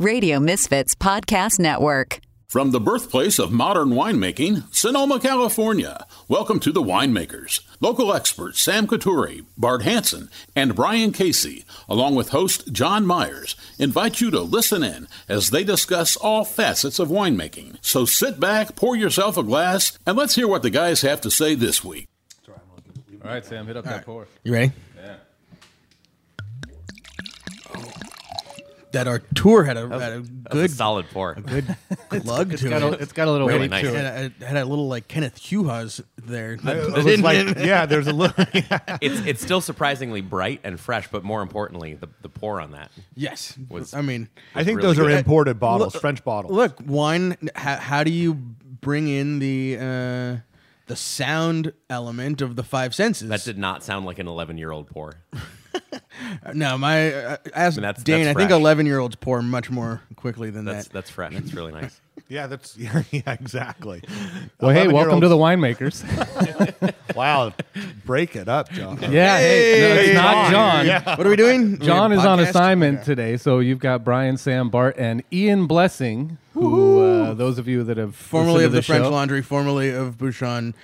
Radio Misfits Podcast Network. From the birthplace of modern winemaking, Sonoma, California, welcome to The Winemakers. Local experts Sam Coturri, Bart Hansen, and Brian Casey, along with host John Myers, invite you to listen in as they discuss all facets of winemaking. So sit back, pour yourself a glass, and let's hear what the guys have to say this week. All right, Sam, hit up that pour. You ready? That our tour had a, had a That's good a solid pour. good glug It's to got, it. a, it's got a little Really weight nice. to it. had, a, had a little like Kenneth Hughes there. It was like, yeah, there's a little. It's it's still surprisingly bright and fresh, but more importantly, the, the pour on that. yes, Was- I mean, I think really those are good. imported bottles, Look- French bottles. look, wine. How, how do you bring in the uh, the sound element of the five senses? That did not sound like an 11 year old pour. no, my uh, ask I mean, that's- Dane. that's I think fresh. eleven year olds pour much more quickly than That's that. that's fresh. It's really nice. yeah, that's yeah, yeah exactly. Well, hey, welcome to the winemakers. Wow, break it up, John. yeah, hey, no, it's Hey, not John. Yeah. What are we doing? John We is on podcast? assignment Okay. today, so you've got Brian, Sam, Bart, and Ian Blessing, who uh, those of you that have Formerly listened of to the French show- Laundry, formerly of Bouchon,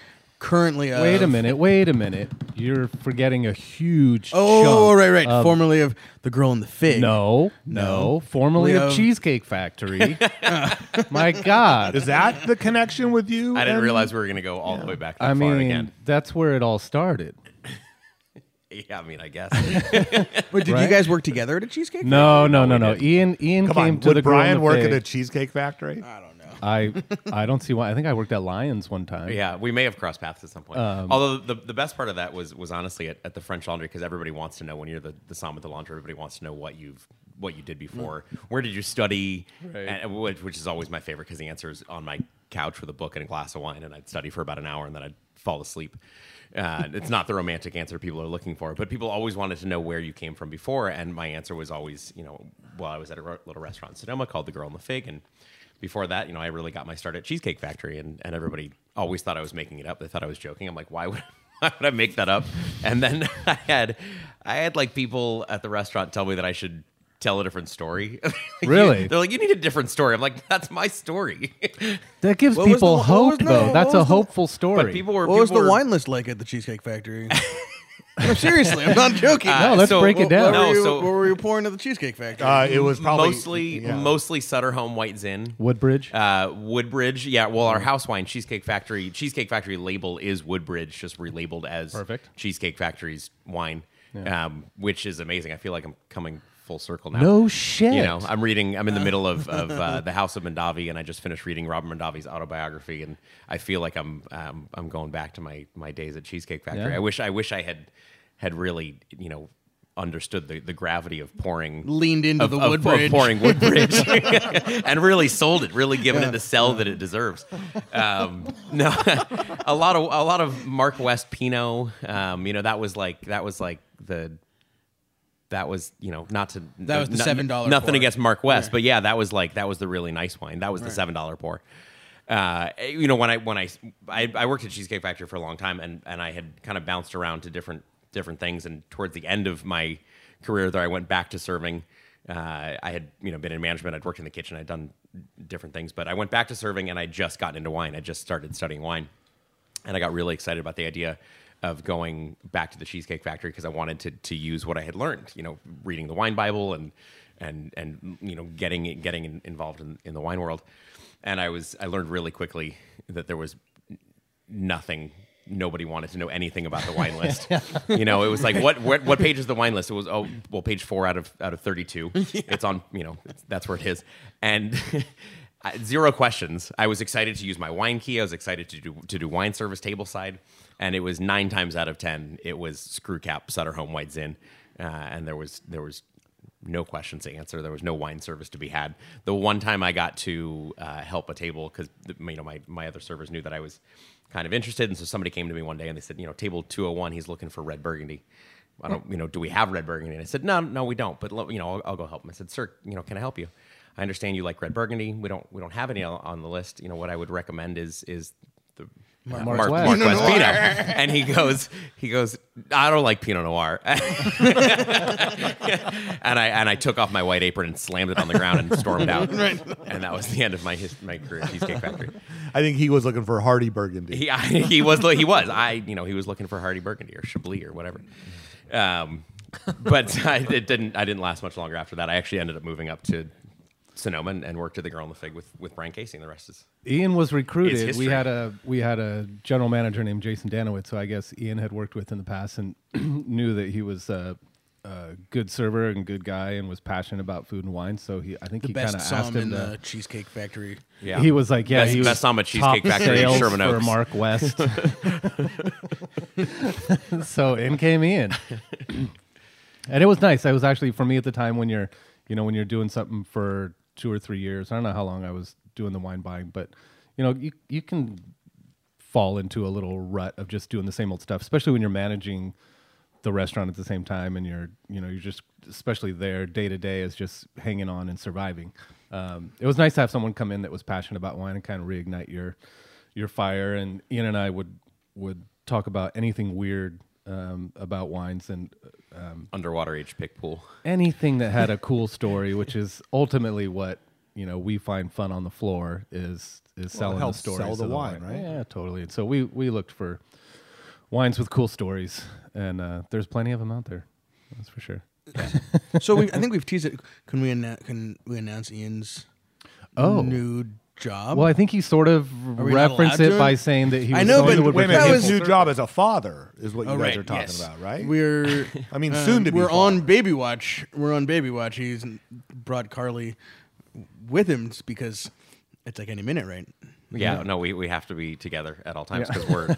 currently of Wait a minute, wait a minute. You're forgetting a huge. Oh, chunk right, right. of- formerly of the girl in the fig. No, no, formerly of have- Cheesecake Factory. My God. Is that the connection with you? I didn't and- realize we were going to go all the way back that I far mean, again. that's where it all started. Yeah, I mean, I guess. Wait, did Right? you guys work together at a cheesecake? No, no, oh, no, no. didn't. Ian, Ian Come came on, to would the Girl in Brian the work at Fig. a cheesecake factory? I don't know. I I don't see why. I think I worked at Lions one time. yeah, we may have crossed paths at some point. Um, Although the, the best part of that was was honestly at, at the French Laundry because everybody wants to know when you're the the Somme at the laundry. Everybody wants to know what you've what you did before. Where did you study? Right. And, which, which is always my favorite because the answer is on my couch with a book and a glass of wine, and I'd study for about an hour and then I'd fall asleep. Uh, it's not the romantic answer people are looking for, but people always wanted to know where you came from before, and my answer was always, you know, well, I was at a little restaurant in Sonoma called The Girl in the Fig, and before that, you know, I really got my start at Cheesecake Factory, and, and everybody always thought I was making it up. They thought I was joking. I'm like, why would why would I make that up? And then I had I had like people at the restaurant tell me that I should tell a different story. Really? They're like, you need a different story. I'm like, that's my story. That gives What was people the- what hope, was the- though. what That's was a the- hopeful story. but people were What was the were- wine list like at the Cheesecake Factory? No, seriously, I'm not joking. Uh, no, let's so- break it down. what No, were you, so- what were you pouring at the Cheesecake Factory? Uh, it was probably mostly yeah. mostly Sutter Home White Zin. Woodbridge. Uh, Woodbridge, yeah. Well, our house wine, Cheesecake Factory, Cheesecake Factory label is Woodbridge, just relabeled as Perfect. Cheesecake Factory's wine, um, which is amazing. I feel like I'm coming full circle now. no shit. You know, I'm reading. I'm in the middle of, of uh, the House of Mondavi, and I just finished reading Robert Mondavi's autobiography, and I feel like I'm um, I'm going back to my my days at Cheesecake Factory. Yeah. I wish I wish I had had really you know understood the, the gravity of pouring Leaned into of, the of- of Woodbridge. pouring Woodbridge and really sold it, really given it the sell that it deserves. Um, no, a lot of a lot of Mark West Pinot. Um, you know that was like that was like the that was you know not to That was the no- $7 Nothing pour. against Mark West, but yeah, that was like that was the really nice wine. That was the seven dollar pour. Uh, you know when I when I, I I worked at Cheesecake Factory for a long time and and I had kind of bounced around to different different things and towards the end of my career there I went back to serving. Uh, I had you know been in management. I'd worked in the kitchen. I'd done different things, but I went back to serving and I just got into wine. I just started studying wine and I got really excited about the idea of going back to the Cheesecake Factory because I wanted to to use what I had learned, you know, reading the wine Bible and and and you know getting getting in, involved in, in the wine world. And I was I learned really quickly that there was nothing nobody wanted to know anything about the wine list. you know, it was like what, what what page is the wine list? It was oh well page 4 out of out of 32. It's on, you know, that's where it is. And zero questions. I was excited to use my wine key. I was excited to do to do wine service table side, and it was 9 times out of 10 it was screw cap Sutter Home White Zin. Uh, and there was there was no questions to answer. There was no wine service to be had. The one time I got to uh, help a table because you know my my other servers knew that I was kind of interested, and so somebody came to me one day and they said, you know, table two hundred one, he's looking for red burgundy. I don't, you know, do we have red burgundy? And I said, no, no, we don't. But you know, I'll, I'll go help him. I said, sir, you know, can I help you? I understand you like red burgundy. We don't we don't have any on the list. You know, what I would recommend is is the Mark, Mark Mark, West. West. Pinot Pinot, and he goes, he goes, I don't like Pinot Noir, and I and I took off my white apron and slammed it on the ground and stormed out, and that was the end of my his, my career at Cheesecake Factory. I think he was looking for Hearty Burgundy. He I, he was he was. I you know he was looking for Hearty Burgundy or Chablis or whatever, um, but I, it didn't I didn't last much longer after that. I actually ended up moving up to Sonoma and, and worked at the Girl in the Fig with with Brian Casey, and the rest is Ian was recruited. We had a we had a general manager named Jason Danowitz, so I guess Ian had worked with in the past and knew that he was a, a good server and good guy and was passionate about food and wine. So he, I think The he kind of asked him in to. the Cheesecake Factory. yeah. He was like, yeah, Best- he was best som at Cheesecake top Factory in sales Sherman for Oaks. Mark West. so in came Ian, and it was nice. I was actually for me at the time when you're, you know, when you're doing something for two or three years. I don't know how long I was doing the wine buying, but you know, you you can fall into a little rut of just doing the same old stuff, especially when you're managing the restaurant at the same time and you're you know you're just especially there day to day is just hanging on and surviving um, it was nice to have someone come in that was passionate about wine and kind of reignite your your fire and ian and i would would talk about anything weird um, about wines and um, underwater age pick pool. anything that had a cool story which is ultimately what you know we find fun on the floor is is selling the helps stories sell the of wine, right? yeah totally and so we we looked for wines with cool stories and uh, there's plenty of them out there that's for sure so we, I think we've teased it. Can we anna- can we announce Ian's Oh. new job? Well, I think he sort of we not referenced allowed it to? by saying that he was I know, going but to Wait a minute, That his was- new job as a father is what you Oh, guys right, are talking yes. about, right? We're I mean, uh, soon to be we're on father. baby watch. We're on baby watch. He's brought Carly with him because it's like any minute, right? Yeah, no, we, we have to be together at all times because we're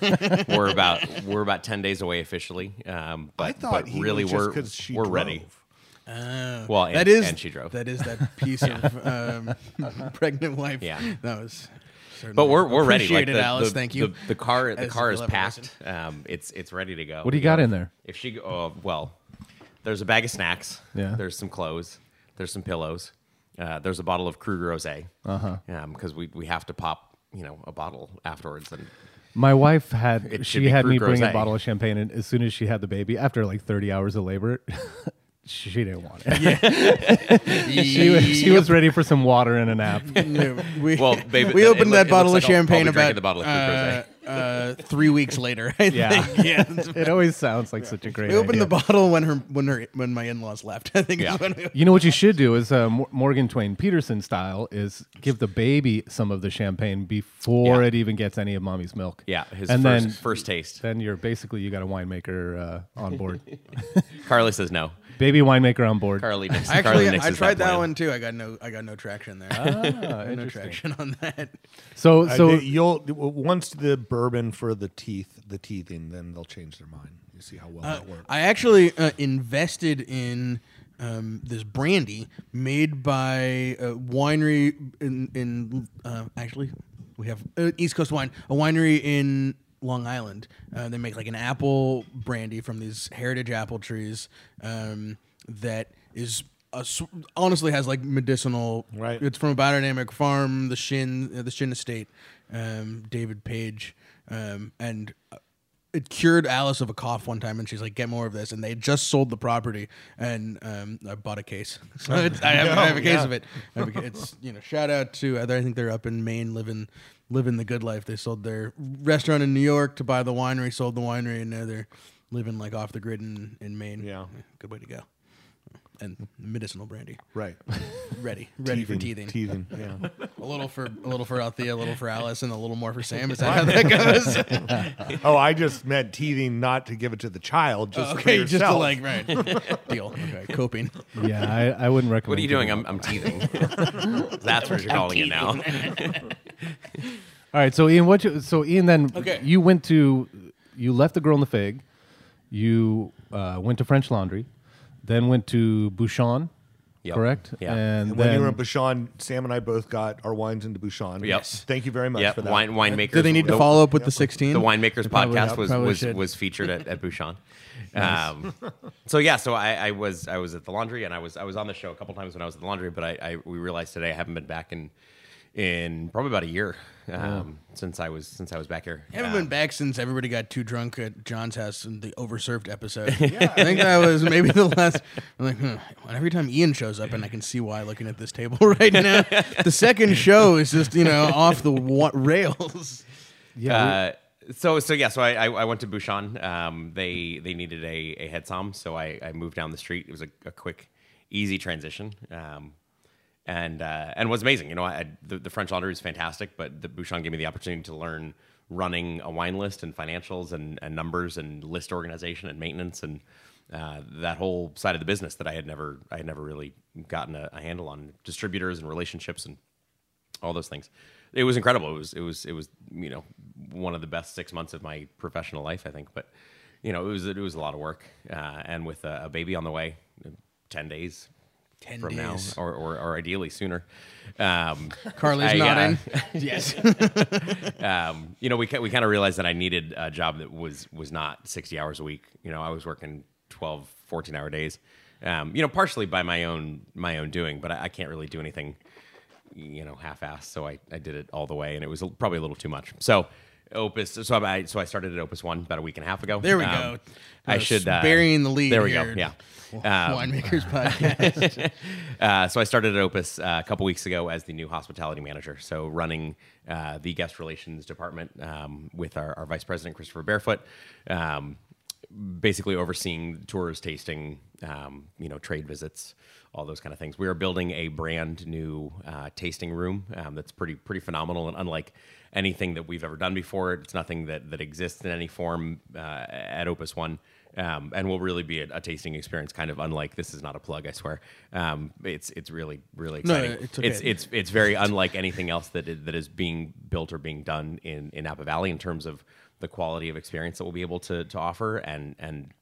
we're about we're about ten days away officially. Um, but I thought but he really was just we're 'cause she we're drove. Ready. Uh, Well, and- that is and she drove. That is that piece of um, pregnant wife. Yeah. that was. certainly But we're we're ready. Like appreciated, the, Alice. the- thank you. The, the car the As car is you'll packed. Um, it's it's ready to go. What do you got in there? If she oh well, there's a bag of snacks. Yeah. There's some clothes. There's some pillows. Uh, there's a bottle of Kruger Rosé. Uh Uh-huh. huh. Because we we have to pop you know a bottle afterwards and. My wife had It she had me bring a bottle of champagne, and as soon as she had the baby, after like 30 hours of labor, she didn't want it. she, was, she was ready for some water and a nap. Yeah, we, Well, baby, we it opened look- that it bottle of looks like I'll- I'll be champagne about the bottle of uh, uh, three weeks later. I Yeah. think. yeah. It always sounds like such a great. We opened idea. the bottle when her when her when my in laws left. I think Yeah. when we, You know what you should do is uh, Mor- Morgan Twain Peterson style is give the baby some of the champagne before Yeah. it even gets any of mommy's milk. Yeah, his and first then first taste. then you're basically you got a winemaker uh, on board, Carly says no. Baby winemaker on board. Carly Nix. actually Carly I nixes tried that, plan. one too. I got no I got no traction there. Ah, no traction on that. So Uh, so they- you'll once the bourbon for the teeth, the teething, then they'll change their mind. You see how well that works. I actually uh, invested in um, this brandy made by a winery in, in uh, actually we have uh, East Coast wine, a winery in Long Island. Uh, they make like an apple brandy from these heritage apple trees um, that is. Honestly, has like medicinal. Right. It's from a biodynamic farm, the Shinn, uh, the Shinn Estate, um, David Page, um, and uh, it cured Alice of a cough one time, and she's like, "Get more of this." And they just sold the property, and um, I bought a case. So it's, I, have, I have a case yeah. of it. I have a It's you know, shout out to I think they're up in Maine, living living the good life. They sold their restaurant in New York to buy the winery, sold the winery, and now they're living like off the grid in, in Maine. Yeah. good way to go. And medicinal brandy, right. ready, ready for teething. Teething. Yeah. A little for a little for Althea, a little for Alice, and a little more for Sam. Is that how that goes? oh, I just meant teething, not to give it to the child. Just for okay, just to yourself. like right deal. Okay, coping. yeah, I, I wouldn't recommend. What are you doing? I'm, I'm teething. That's what you're calling it now. All right, so Ian, what? You, so Ian, then Okay. you went to, you left the girl in the fig, you uh, went to French Laundry, then went to Bouchon, Yep. correct? Yeah. And, And then when you were in Bouchon, Sam and I both got our wines into Bouchon. Yes. Thank you very much Yeah, for that. wine winemakers. Do they need to the, follow up with the sixteen? The winemakers probably- podcast was probably was, should. was featured at, at Bouchon. Um, so yeah, so I, I was I was at the laundry and I was I was on the show a couple times when I was at the laundry, but I, I we realized today I haven't been back in in probably about a year um, since I was since I was back here. I haven't Uh, been back since everybody got too drunk at John's house in the overserved episode. yeah, I think that was maybe the last. I'm like, hmm. every time Ian shows up, and I can see why looking at this table right now. the second show is just you know off the wa- rails. Uh, so so yeah, so I I, I went to Bouchon. Um, they they needed a, a head som, so I, I moved down the street. It was a, a quick, easy transition, um, and uh, and was amazing. You know, I, the, the French Laundry is fantastic, but the Bouchon gave me the opportunity to learn running a wine list and financials and, and numbers and list organization and maintenance and uh, that whole side of the business that I had never I had never really gotten a, a handle on distributors and relationships and all those things. It was incredible. It was it was it was you know one of the best six months of my professional life, I think. But you know it was it was a lot of work, uh, and with a, a baby on the way, ten days 10 from days. now, or, or or ideally sooner. Um, Carly's I, not uh, in. yes. um, you know, we we kind of realized that I needed a job that was was not 60 hours a week. You know, I was working 12, 14 hour days. Um, you know, partially by my own my own doing, but I, I can't really do anything, you know, half-assed. So I, I did it all the way, and it was a- probably a little too much. So Opus, so I so I started at Opus One about a week and a half ago. There we Um, go. I should uh, burying the lead There we go. Yeah. Um, Winemakers podcast. uh, so I started at Opus uh, a couple weeks ago as the new hospitality manager. So running uh, the guest relations department um, with our, our vice president Christopher Barefoot, um, basically overseeing tours, tasting, um, you know, trade visits, all those kind of things. We are building a brand new uh, tasting room um, that's pretty pretty phenomenal and unlike anything that we've ever done before. It's nothing that that exists in any form uh, at Opus One. Um, and will really be a, a tasting experience, kind of unlike. This is not a plug, I swear. Um, it's it's really really exciting. No, it's okay. it's it's it's very unlike anything else that is, that is being built or being done in in Napa Valley in terms of the quality of experience that we'll be able to to offer and and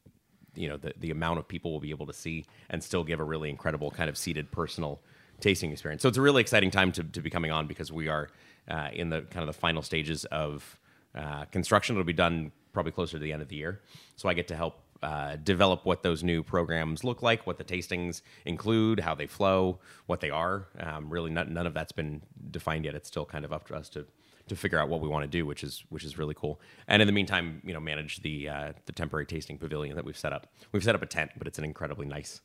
you know the the amount of people we'll be able to see and still give a really incredible kind of seated personal tasting experience. So it's a really exciting time to to be coming on because we are uh, in the kind of the final stages of uh, construction. It'll be done probably closer to the end of the year. So I get to help uh, develop what those new programs look like, what the tastings include, how they flow, what they are. Um, really, none, none of that's been defined yet. It's still kind of up to us to to figure out what we want to do, which is which is really cool. And in the meantime, you know, manage the uh, the temporary tasting pavilion that we've set up. We've set up a tent, but it's an incredibly nice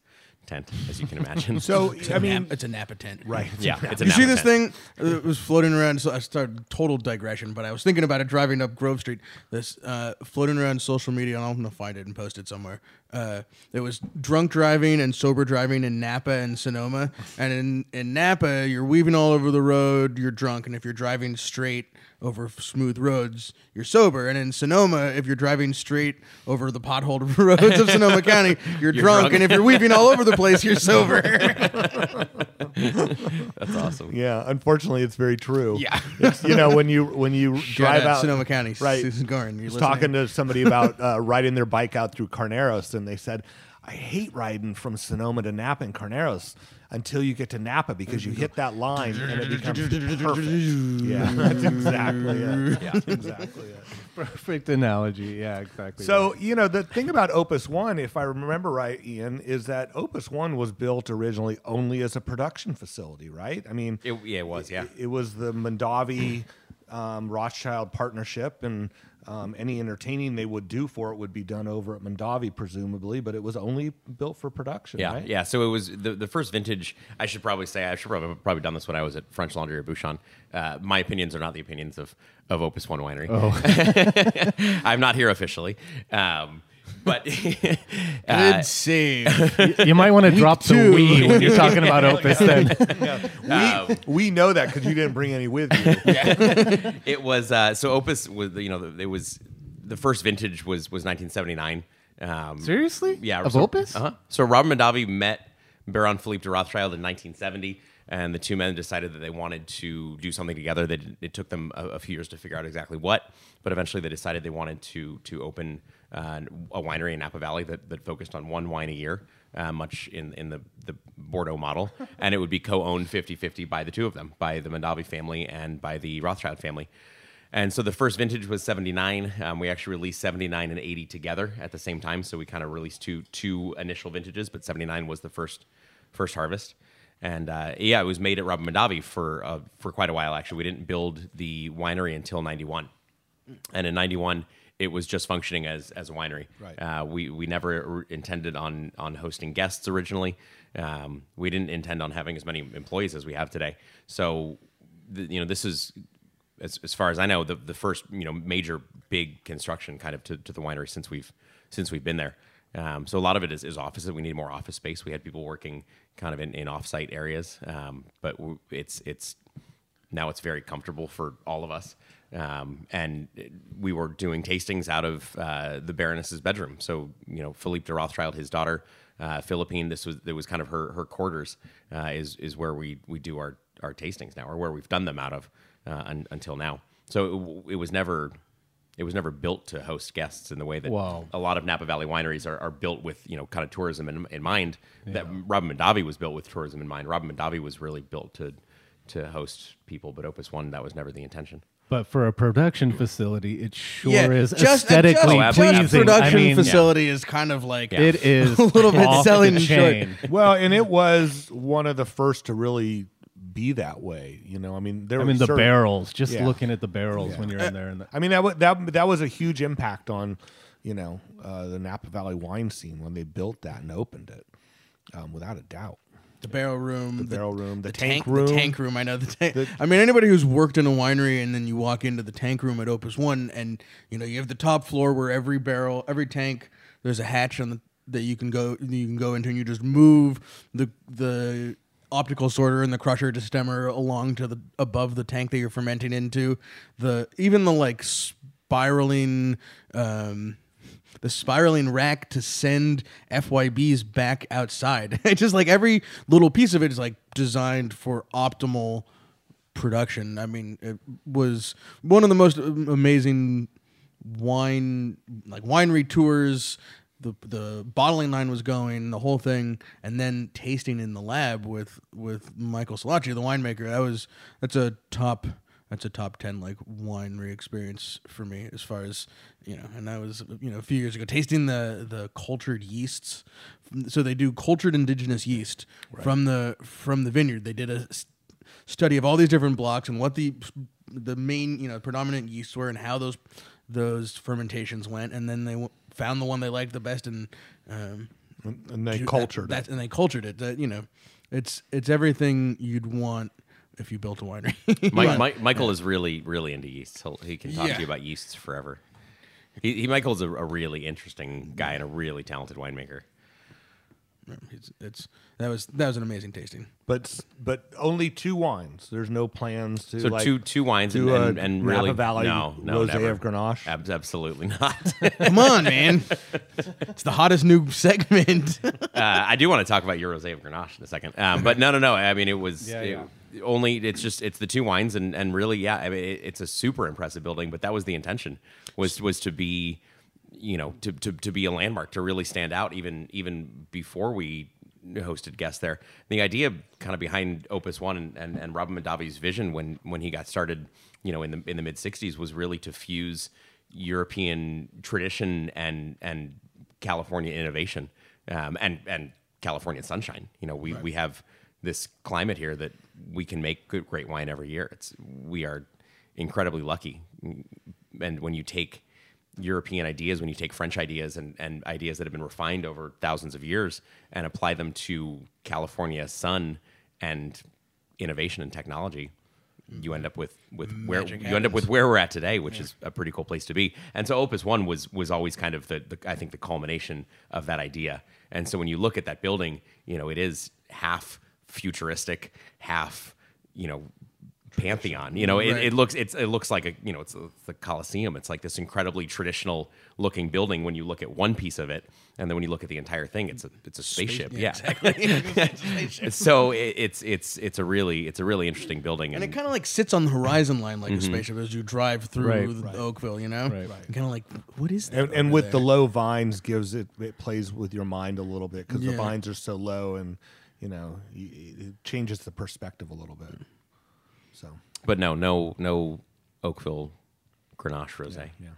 tent, as you can imagine. So I mean, Nap- it's a Napa tent. right? yeah, it's a You see this tent. thing? It was floating around. So I started total digression, but I was thinking about it driving up Grove Street. This uh, floating around social media. And I'm gonna find it and post it somewhere. Uh, there was drunk driving and sober driving in Napa and Sonoma. And in in Napa, you're weaving all over the road. You're drunk, and if you're driving straight over smooth roads, you're sober. And in Sonoma, if you're driving straight over the potholed roads of Sonoma County, you're, drunk. drunk. And if you're weaving all over the place, you're sober. That's awesome. Yeah, unfortunately, it's very true. Yeah. it's, you know when you when you Shout drive out out Sonoma County, right? Susan Gorin. You was listening? talking to somebody about uh, riding their bike out through Carneros, and they said, "I hate riding from Sonoma to Napa and Carneros until you get to Napa because you hit that line and it becomes perfect." Yeah, that's exactly it. Yeah, exactly it. Perfect analogy. Yeah, exactly. So, you know, the thing about Opus One, if I remember right, Ian, is that Opus One was built originally only as a production facility, right? I mean, It, yeah, it was. Yeah. it, it was the Mondavi um, Rothschild partnership, and um, any entertaining they would do for it would be done over at Mondavi, presumably, but it was only built for production, Yeah, right? yeah. So it was the, the first vintage. I should probably say I should probably probably done this when I was at French Laundry or Bouchon. Uh, my opinions are not the opinions of of Opus One Winery. Oh. I'm not here officially, um, but Good uh, save. you might want to drop the two. we when you're talking about Opus. Then um, We know that because you didn't bring any with you. it was uh, so Opus was you know it was the first vintage was was 1979. Um, seriously, Yeah, of so, Opus. Uh-huh. So Robert Mondavi met Baron Philippe de Rothschild in 1970, and the two men decided that they wanted to do something together. They, it took them a, a few years to figure out exactly what, but eventually they decided they wanted to to open uh, a winery in Napa Valley that, that focused on one wine a year. Uh, much in, in the, the Bordeaux model, and it would be co-owned 50-50 by the two of them, by the Mondavi family and by the Rothschild family. And so the first vintage was 79. Um, we actually released 79 and 80 together at the same time. So we kind of released two two initial vintages, but 79 was the first first harvest. And uh, yeah, it was made at Robert Mondavi for uh, for quite a while. Actually, we didn't build the winery until '91, and in '91 it was just functioning as as a winery. Right. Uh, we we never intended on on hosting guests originally. Um, we didn't intend on having as many employees as we have today. So, you know, this is as, as far as I know the the first you know major big construction kind of to, to the winery since we've since we've been there. Um, so a lot of it is, is offices. We need more office space. We had people working kind of in, in offsite areas, um, but w- it's it's now it's very comfortable for all of us. Um, and we were doing tastings out of uh, the Baroness's bedroom. So you know, Philippe de Rothschild, his daughter, uh, Philippine. This was it was kind of her her quarters. Uh, is is where we we do our our tastings now, or where we've done them out of uh, un, until now. So it, it was never. It was never built to host guests in the way that Wow. a lot of Napa Valley wineries are, are built with, you know, kind of tourism in, in mind. That Robert Mondavi was built with tourism in mind. Robert Mondavi was really built to to host people, but Opus One that was never the intention. But for a production facility, it sure yeah, is just, aesthetically Oh, just, absolutely. pleasing. production I mean, facility is kind of like it is A little bit selling the short. well, and it was one of the first to really be that way. You know, I mean, there. I mean, the certain- barrels. Just Yeah. looking at the barrels when you're in there, and the, I mean, that that that was a huge impact on, you know, uh, the Napa Valley wine scene when they built that and opened it, um, without a doubt. The barrel room, the, barrel room, the tank, tank room. the tank room. I know the tank. The- I mean, anybody who's worked in a winery and then you walk into the tank room at Opus One, and you know you have the top floor where every barrel, every tank, there's a hatch on the that you can go you can go into, and you just move the the optical sorter and the crusher to stemmer along to the above the tank that you're fermenting into. The even the like spiraling. Um, the spiraling rack to send FYBs back outside. It's just like every little piece of it is like designed for optimal production. I mean, it was one of the most amazing wine like winery tours. The the bottling line was going, the whole thing, and then tasting in the lab with with Michael Silacci, the winemaker. That was that's a top that's a top 10 like winery experience for me as far as you know and that was you know a few years ago tasting the the cultured yeasts. So they do cultured indigenous yeast from the from the vineyard. They did a study of all these different blocks and what the the main you know predominant yeasts were and how those those fermentations went. And then they w- found the one they liked the best and um And, and they that- cultured that, it. and they cultured it. That you know it's it's everything you'd want if you built a winery Mike, But- Mike, Michael is really, really into yeasts. He'll, he can talk Yeah. to you about yeasts forever. He, he Michael's a, a really interesting guy and a really talented winemaker. It's, it's that was that was an amazing tasting. But but only two wines. There's no plans to So like, two two wines and, do and, and Napa really Valley no no rosé never of Grenache? Ab- absolutely not. Come on, man! it's the hottest new segment. uh, I do want to talk about your rosé of Grenache in a second, um, but no, no, no. I mean, it was Yeah, it- only. It's just it's the two wines, and and really, yeah. I mean, it, it's a super impressive building, but that was the intention was was to be, you know, to, to to be a landmark, to really stand out, even even before we hosted guests there. The idea kind of behind Opus One and, and, and Robert Mondavi's vision when when he got started, you know, in the in the mid '60s was really to fuse European tradition and and California innovation um, and and California sunshine. You know, we we have this climate here that we can make good great wine every year. It's we are incredibly lucky. And when you take European ideas, when you take French ideas and, and ideas that have been refined over thousands of years and apply them to California sun and innovation and technology, you end up with, with mm, where Magic you end up with where we're at today, which is a pretty cool place to be. And so Opus One was was always kind of the, the I think the culmination of that idea. And so when you look at that building, you know, it is half futuristic, half, you know, pantheon. You know, it, Right. it looks it's it looks like a you know it's, it's the Colosseum. It's like this incredibly traditional looking building when you look at one piece of it, and then when you look at the entire thing, it's a it's a spaceship. yeah, exactly. so it, it's it's it's a really it's a really interesting building, and it kind of like sits on the horizon line like Mm-hmm. a spaceship as you drive through Right. the Oakville. You know, Right. kind of like what is that? and, and over with the low vines gives it it plays with your mind a little bit because Yeah. the vines are so low and you know it changes the perspective a little bit so but no no no Oakville Grenache rosé. yeah Yes.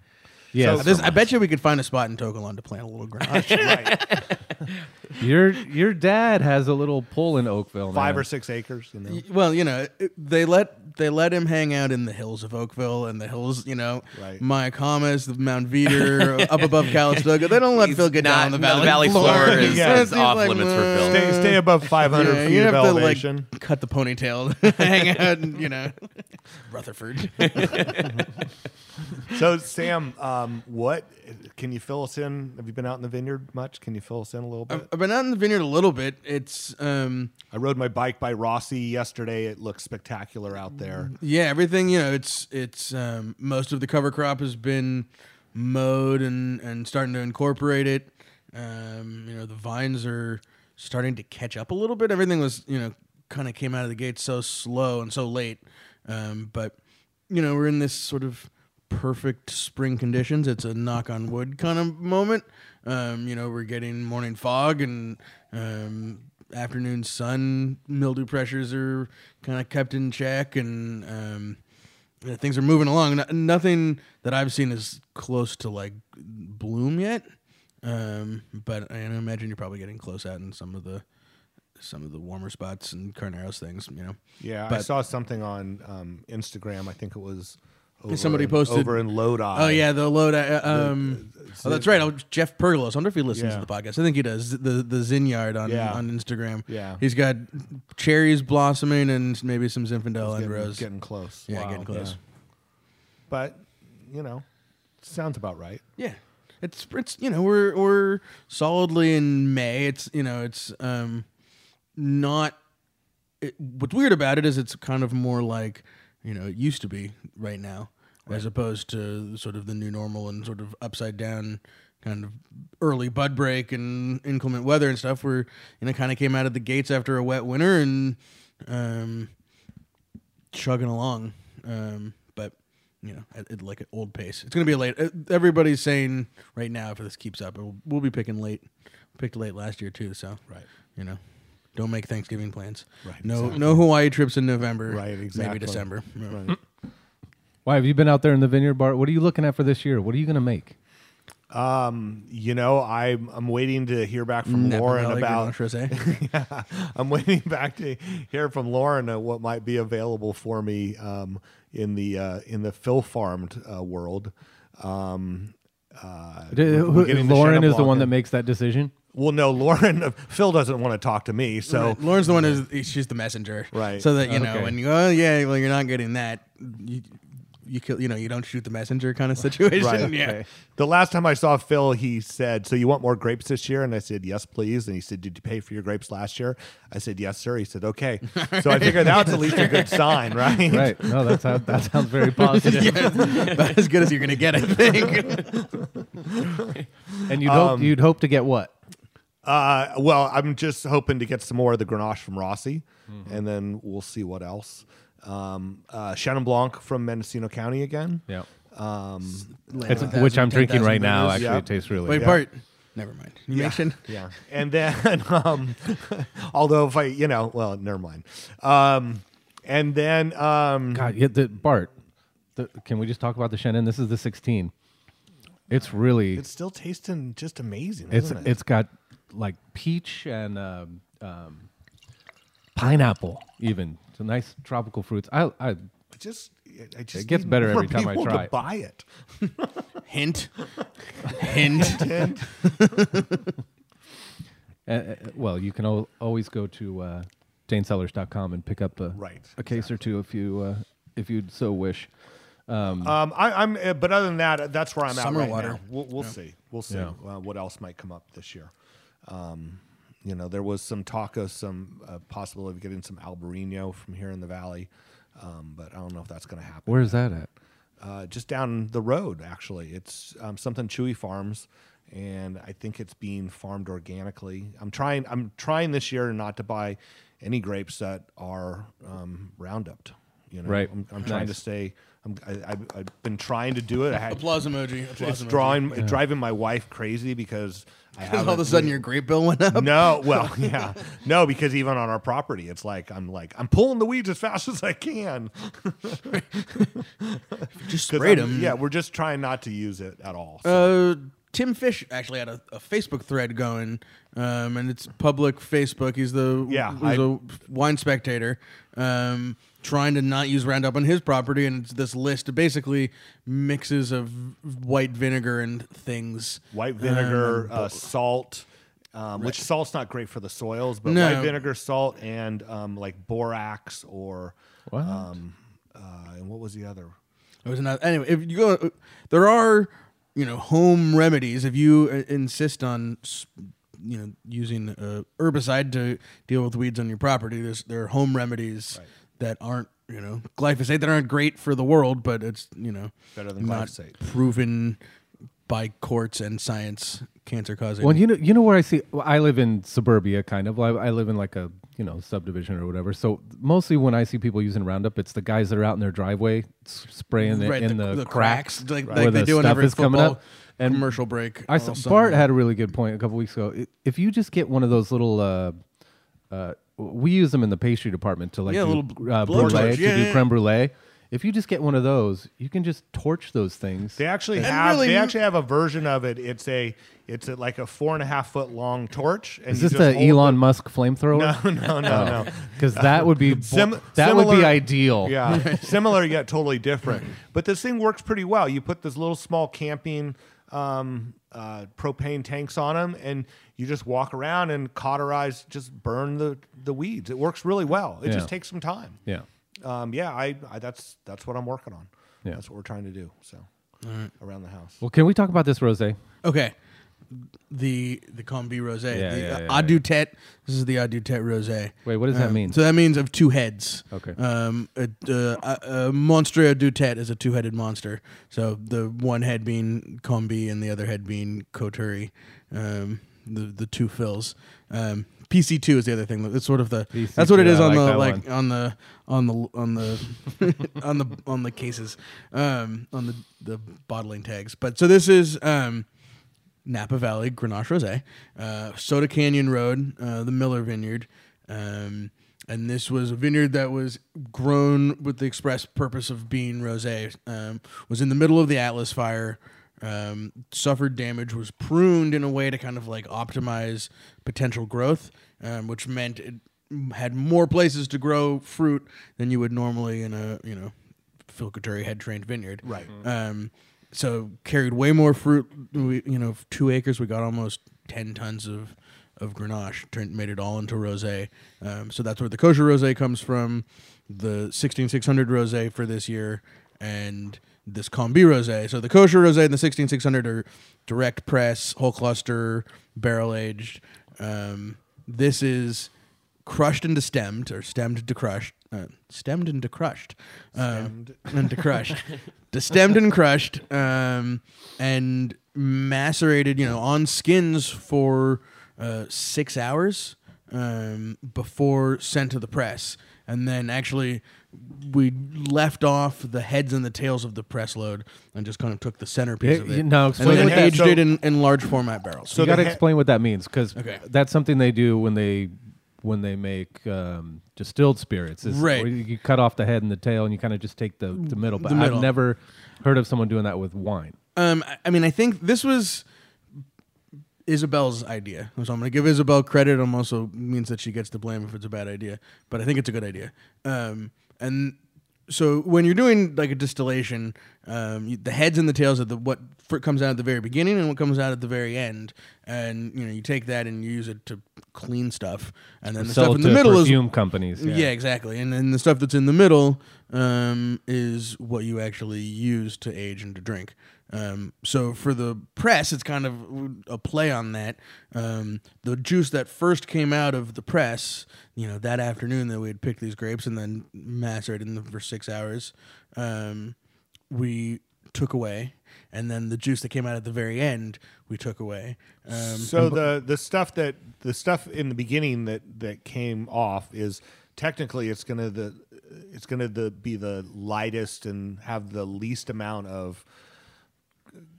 Uh, this- I bet you we could find a spot in To Kalon to plant a little garage. right. Your your dad has a little pull in Oakville. Five man. or six acres. You know. well, you know, they let they let him hang out in the hills of Oakville and the hills, you know, Right. Mayacamas, the Mount Veeder, up above Calistoga. They don't let He's Phil get down on the valley, the valley floor is- Yeah. is off limits for Phil. Stay, stay above 500 Yeah, feet you of have to elevation. like cut the ponytail, hang out, and, you know, Rutherford. So, Sam, um, what can you fill us in? Have you been out in the vineyard much? Can you fill us in a little bit? I've, I've been out in the vineyard a little bit. It's um, I rode my bike by Rossi yesterday. It looks spectacular out there. Yeah, everything you know. It's it's um, most of the cover crop has been mowed and and starting to incorporate it. Um, you know, the vines are starting to catch up a little bit. Everything was you know kind of came out of the gate so slow and so late, um, but you know we're in this sort of perfect spring conditions. It's a knock on wood kind of moment. Um, you know, we're getting morning fog and um, afternoon sun. Mildew pressures are kind of kept in check, and um, you know, things are moving along. No- nothing that I've seen is close to like bloom yet. Um, but I imagine you're probably getting close out in some of the some of the warmer spots and Carneros things. You know. Yeah, I saw something on um, Instagram. I think it was over Somebody in, posted- over in Lodi. Oh yeah, the load. Uh, um, oh, that's right. Oh, Jeff Pergolos. I wonder if he listens Yeah. to the podcast. I think he does. The the Zinyard on Yeah. on Instagram. Yeah. he's got cherries blossoming and maybe some Zinfandel and getting, rose. getting close. Yeah, Wow, getting close. But you know, sounds about right. Yeah. It's it's you know we're we're solidly in May. It's you know it's um not it, what's weird about it is it's kind of more like you know it used to be right now as opposed to sort of the new normal and sort of upside down kind of early bud break and inclement weather and stuff where you know kind of came out of the gates after a wet winter and um chugging along. Um but you know at, at like an old pace. It's gonna be a late. Uh, everybody's saying right now if this keeps up we'll, we'll be picking late picked late last year too so Right. you know don't make thanksgiving plans Right, no no hawaii trips in november Right, exactly. maybe december Right. Why have you been out there in the vineyard, Bart? What are you looking at for this year? What are you going to make? Um, You know, I'm I'm waiting to hear back from Napa Lauren Valley about. Grenache Rosé. yeah, I'm waiting back to hear from Lauren uh, what might be available for me um, in the uh, in the Phil farmed uh, world. Um, uh, D- who- Lauren is the one that makes that decision. Well, no, Lauren. uh, Phil doesn't want to talk to me, so Right. Lauren's the one who's she's the messenger, Right. So that you know Okay. when you go, oh yeah, well you're not getting that. You, you kill, you know, you don't shoot the messenger kind of situation. Right. Yeah. The last time I saw Phil, he said, "So you want more grapes this year?" And I said, "Yes, please." And he said, "Did you pay for your grapes last year?" I said, "Yes, sir." He said, "Okay." So I figured that's at least a good sign, right? Right. No, that's how, that sounds very positive. About as good as you're gonna get, I think. And you'd hope you'd hope to get what? Uh, well, I'm just hoping to get some more of the Grenache from Rossi, Mm-hmm. and then we'll see what else. Um, uh, Chenin Blanc from Mendocino County again. Yeah. Um, It's, 1,000, which I'm drinking right now. flavors. Actually, Yeah. it tastes really Wait, good. Bart. Never mind. You Yeah. mentioned yeah, and then um, although if I, you know, well, never mind. Um, and then um, God, yeah, the, Bart, the, can we just talk about the Chenin? This is the 16. It's really it's still tasting just amazing. it's isn't it? it's got like peach and um, um, pineapple even. It's a nice tropical fruits. I I It just I just It gets need better more every time I people try to it. buy it. hint, hint. And Uh, uh, well, you can al- always go to uh, danecellars.com and pick up a, Right, a case or two if you uh, if you'd so wish. um, I, I'm, uh, but other than that, that's where I'm Summer at right water. now. We'll, we'll see. We'll see Yeah. uh, what else might come up this year. Um, you know, there was some talk of some uh, possibility of getting some Albarino from here in the valley, um, but I don't know if that's going to happen. Where's that at? uh, just down the road. Actually, it's um, something Chewy Farms, and I think it's being farmed organically. I'm trying. I'm trying this year not to buy any grapes that are um, Roundup. You know, Right. I'm, I'm trying to stay. I, I've, I've been trying to do it. I had Applause emoji. Applause it's emoji. drawing driving my wife crazy because have all of a sudden your grape bill went up. no, well, yeah, no, because even on our property, it's like I'm like I'm pulling the weeds as fast as I can. Just sprayed them. Yeah, we're just trying not to use it at all. so. Uh, Tim Fish actually had a, a Facebook thread going, um, and it's public Facebook. He's the Yeah, he's I- a wine spectator, um, trying to not use Roundup on his property, and it's this list of basically mixes of white vinegar and things. white vinegar, Um, uh, salt. Um, which salt's not great for the soils, but No. white vinegar, salt, and um, like borax or What? um, uh, and what was the other? It was not anyway. If you go, there are you know home remedies. If you uh, insist on s- you know using uh, herbicide to deal with weeds on your property, there's there are home remedies that aren't you know glyphosate that aren't great for the world, but it's you know Better than not glyphosate. proven by courts and science cancer causing. Well, you know, you know where I see. Well, I live in suburbia, kind of. I, I live in like a you know subdivision or whatever. So mostly when I see people using Roundup, it's the guys that are out in their driveway s- spraying it in the- the, the cracks, cracks, like- where like they the do in stuff every is coming football up. And commercial break. I saw. Bart had a really good point a couple weeks ago. If you just get one of those little, uh, uh, we use them in the pastry department to like Yeah, do, little uh, blowtorch, brulee to yeah, do yeah. creme brulee. If you just get one of those, you can just torch those things. They actually And have really- they actually have a version of it. It's a it's a, like a four and a half foot long torch. And Is this just the hold Elon Musk flamethrower? No, no, no, no. Because that would be bo- Sim- that would be ideal. Yeah, similar yet totally different. But this thing works pretty well. You put this little small camping um, uh, propane tanks on them, and you just walk around and cauterize, just burn the the weeds. It works really well. It Yeah. just takes some time. Yeah. Um, yeah, I, I that's that's what I'm working on. Yeah. That's what we're trying to do. So around the house. Well, can we talk about this rosé? Okay. The the Combi Rosé. Yeah, the yeah, uh, yeah, Adu Tet. This is the Adu Tet Rosé. Wait, what does that Um, mean? So that means of two heads. Okay. Um, a, uh, a, a Monstre Adu Tet is a two-headed monster. So the one head being Combi and the other head being Coturri. Um, the the two fills. Um, PC two is the other thing. It's sort of the PC2, that's what it is on like the like on the on the on the on the on the cases um, on the the bottling tags. But so this is um, Napa Valley Grenache Rosé, uh, Soda Canyon Road, uh, the Miller Vineyard. Um, and this was a vineyard that was grown with the express purpose of being rosé. Um, was in the middle of the Atlas fire, um, suffered damage, was pruned in a way to kind of like optimize potential growth, um, which meant it had more places to grow fruit than you would normally in a you know Phil Coturri head trained vineyard. Right. Um, so carried way more fruit. We, you know, two acres. We got almost ten tons of of Grenache. Turned made it all into rosé. Um, so that's where the kosher rosé comes from. The sixteen six hundred rosé for this year, and this Combi rosé. So the kosher rosé and the sixteen six hundred are direct press, whole cluster, barrel aged. Um, this is crushed into stemmed or stemmed to crushed, uh, stemmed into crushed, um, into crushed, destemmed and crushed, um, and macerated, you know, on skins for uh, six hours um, before sent to the press, and then actually we left off the heads and the tails of the press load and just kind of took the centerpiece Yeah, of it. no, and explain then what that- aged so- it in, in large format barrels. So you got to he- explain what that means because Okay. that's something they do when they when they make um, distilled spirits. Is Right. where You you cut off the head and the tail, and you kind of just take the, the middle. But The middle. I've never heard of someone doing that with wine. Um, I- I mean, I think this was Isabel's idea. So I'm going to give Isabel credit. Um, also means that she gets the blame if it's a bad idea, but I think it's a good idea. Um, and so when you're doing like a distillation, um, you, the heads and the tails of the what fr- comes out at the very beginning and what comes out at the very end, and you know you take that and you use it to clean stuff, and then the stuff in the middle is perfume companies. yeah. exactly. And then the stuff that's in the middle um, is what you actually use to age and to drink. Um, so for the press, it's kind of a play on that. Um, the juice that first came out of the press, you know, that afternoon that we had picked these grapes and then macerated them for six hours, um, we took away. And then the juice that came out at the very end, we took away. Um, so the the stuff that the stuff in the beginning that that came off is technically it's gonna the it's gonna the, be the lightest and have the least amount of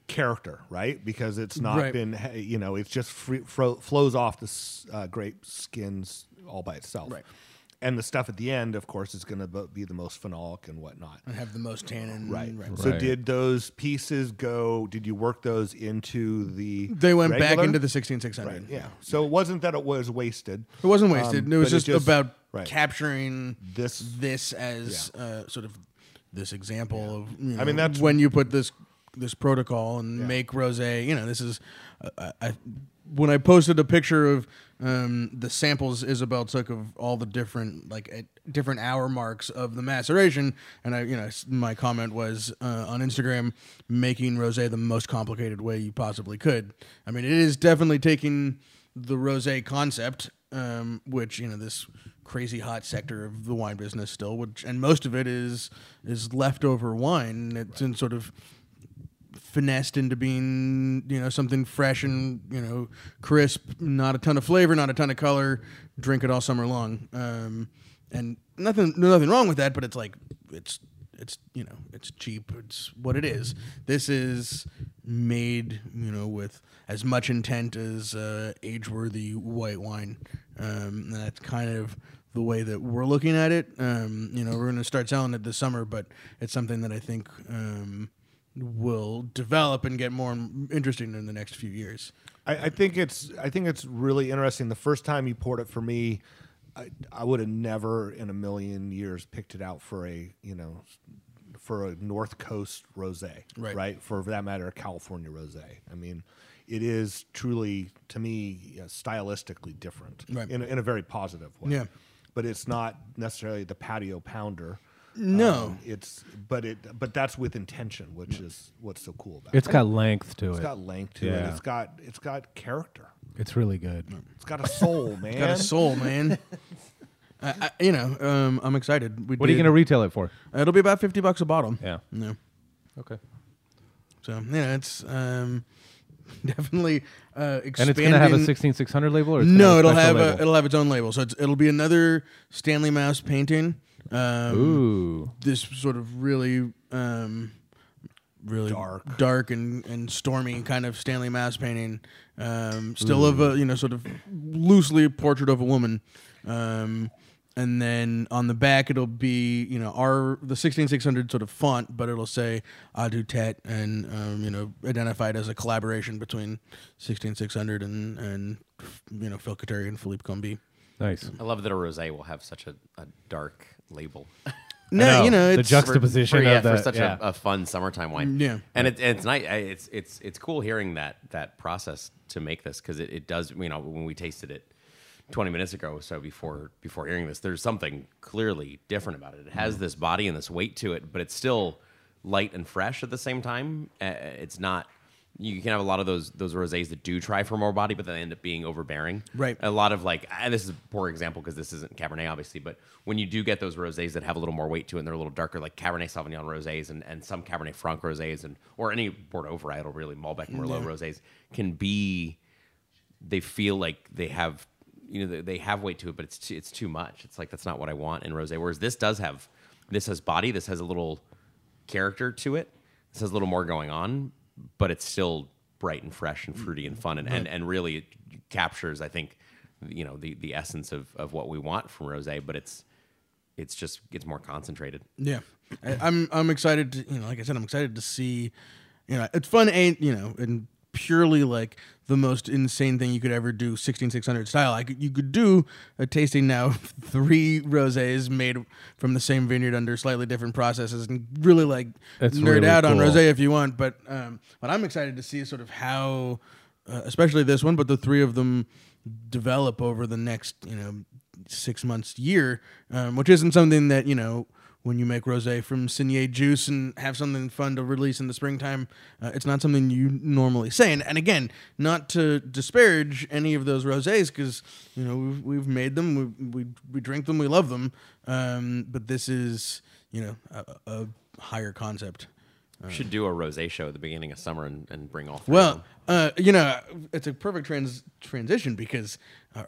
character, right? Because it's not Right. been you know it's just free, fro- flows off the s- uh, grape skins all by itself. Right. And the stuff at the end, of course, is going to be the most phenolic and whatnot. And have the most tannin. Right. right. So Right. did those pieces go? Did you work those into the? They went back into the 16600. Right. Yeah. So it wasn't that it was wasted. It wasn't wasted. Um, it was but it just, just- about right. capturing This- this as uh, sort of this example of. You know, I mean, that's- when you put this this protocol and make rosé. You know, this is. Uh, I, when I posted a picture of um, the samples Isabel took of all the different like at different hour marks of the maceration, and I, you know, my comment was uh, on Instagram, making rosé the most complicated way you possibly could. I mean, it is definitely taking the rosé concept, um, which you know this crazy hot sector of the wine business still, which and most of it is is leftover wine. It's in sort of finessed into being you know something fresh and you know crisp, not a ton of flavor, not a ton of color. Drink it all summer long, um, and nothing nothing wrong with that. But it's like it's it's you know it's cheap. It's what it is. This is made you know with as much intent as uh, age-worthy white wine. Um, that's kind of the way that we're looking at it. Um, you know, we're going to start selling it this summer, but it's something that I think um, will develop and get more interesting in the next few years. I, I think it's I think it's really interesting. The first time you poured it for me, I, I would have never in a million years picked it out for a you know for a North Coast rosé, Right. For that matter, a California rosé. I mean, it is truly to me uh, stylistically different Right. in a, in a very positive way. Yeah. but it's not necessarily the patio pounder. No. Um, it's but it but that's with intention, which is what's so cool about It's it. It's got length to It's it. It's got length to it. Yeah. It's got it's got character. It's really good. It's got a soul, man. it's Got a soul, man. I, I, you know, um, I'm excited. We What are you going to retail it for? It'll be about fifty bucks a bottle. Yeah. No. Okay. So yeah, it's um, definitely uh, And it's going to have a 16600 label or it's gonna no, it'll special have a, it'll have its own label. So it's, it'll be another Stanley Mouse painting. Um, Ooh. this sort of really um really Dark. dark and, and stormy kind of Stanley Mouse painting um still of a you know sort of loosely a portrait of a woman um and then on the back it'll be you know our the 16600 sort of font but it'll say Adu Tet and um, you know identified as a collaboration between 16600 and and you know Phil Coturri and Philippe Cambie Nice. I love that a rosé will have such a, a dark label. no know, you know the it's juxtaposition for, yeah, of for such yeah. a, a fun summertime wine. Yeah. and it, it's nice. It's it's it's cool hearing that that process to make this because it, it does. You know, when we tasted it twenty minutes ago, so before before hearing this, there's something clearly different about it. It has this body and this weight to it, but it's still light and fresh at the same time. Uh, it's not. You can have a lot of those those rosés that do try for more body, but then they end up being overbearing. Right. A lot of like, and this is a poor example because this isn't Cabernet, obviously, but when you do get those rosés that have a little more weight to it and they're a little darker, like Cabernet Sauvignon rosés and, and some Cabernet Franc rosés and or any Bordeaux varietal, really Malbec Merlot rosés can be. They feel like they have, you know, they, they have weight to it, but it's too, it's too much. It's like that's not what I want in rosé. Whereas this does have, this has body. This has a little character to it. This has a little more going on, but it's still bright and fresh and mm-hmm. fruity and fun, and, and, and really it captures, I think, you know, the, the essence of, of what we want from rosé. But it's it's just it's more concentrated. Yeah, I, I'm I'm excited to you know like I said I'm excited to see you know it's fun and you know and purely like the most insane thing you could ever do 16600 style. I could, you could do a tasting now of three rosés made from the same vineyard under slightly different processes and really like That's nerd really out on rosé if you want but um but I'm excited to see is sort of how uh, especially this one but the three of them develop over the next you know six months year um, which isn't something that you know when you make rosé from saignée juice and have something fun to release in the springtime uh, it's not something you normally say and, and again not to disparage any of those rosés because you know we've, we've made them we, we, we drink them we love them um, but this is you know a, a higher concept We should do a rosé show at the beginning of summer and, and bring all. Three Well, uh, you know, it's a perfect trans- transition because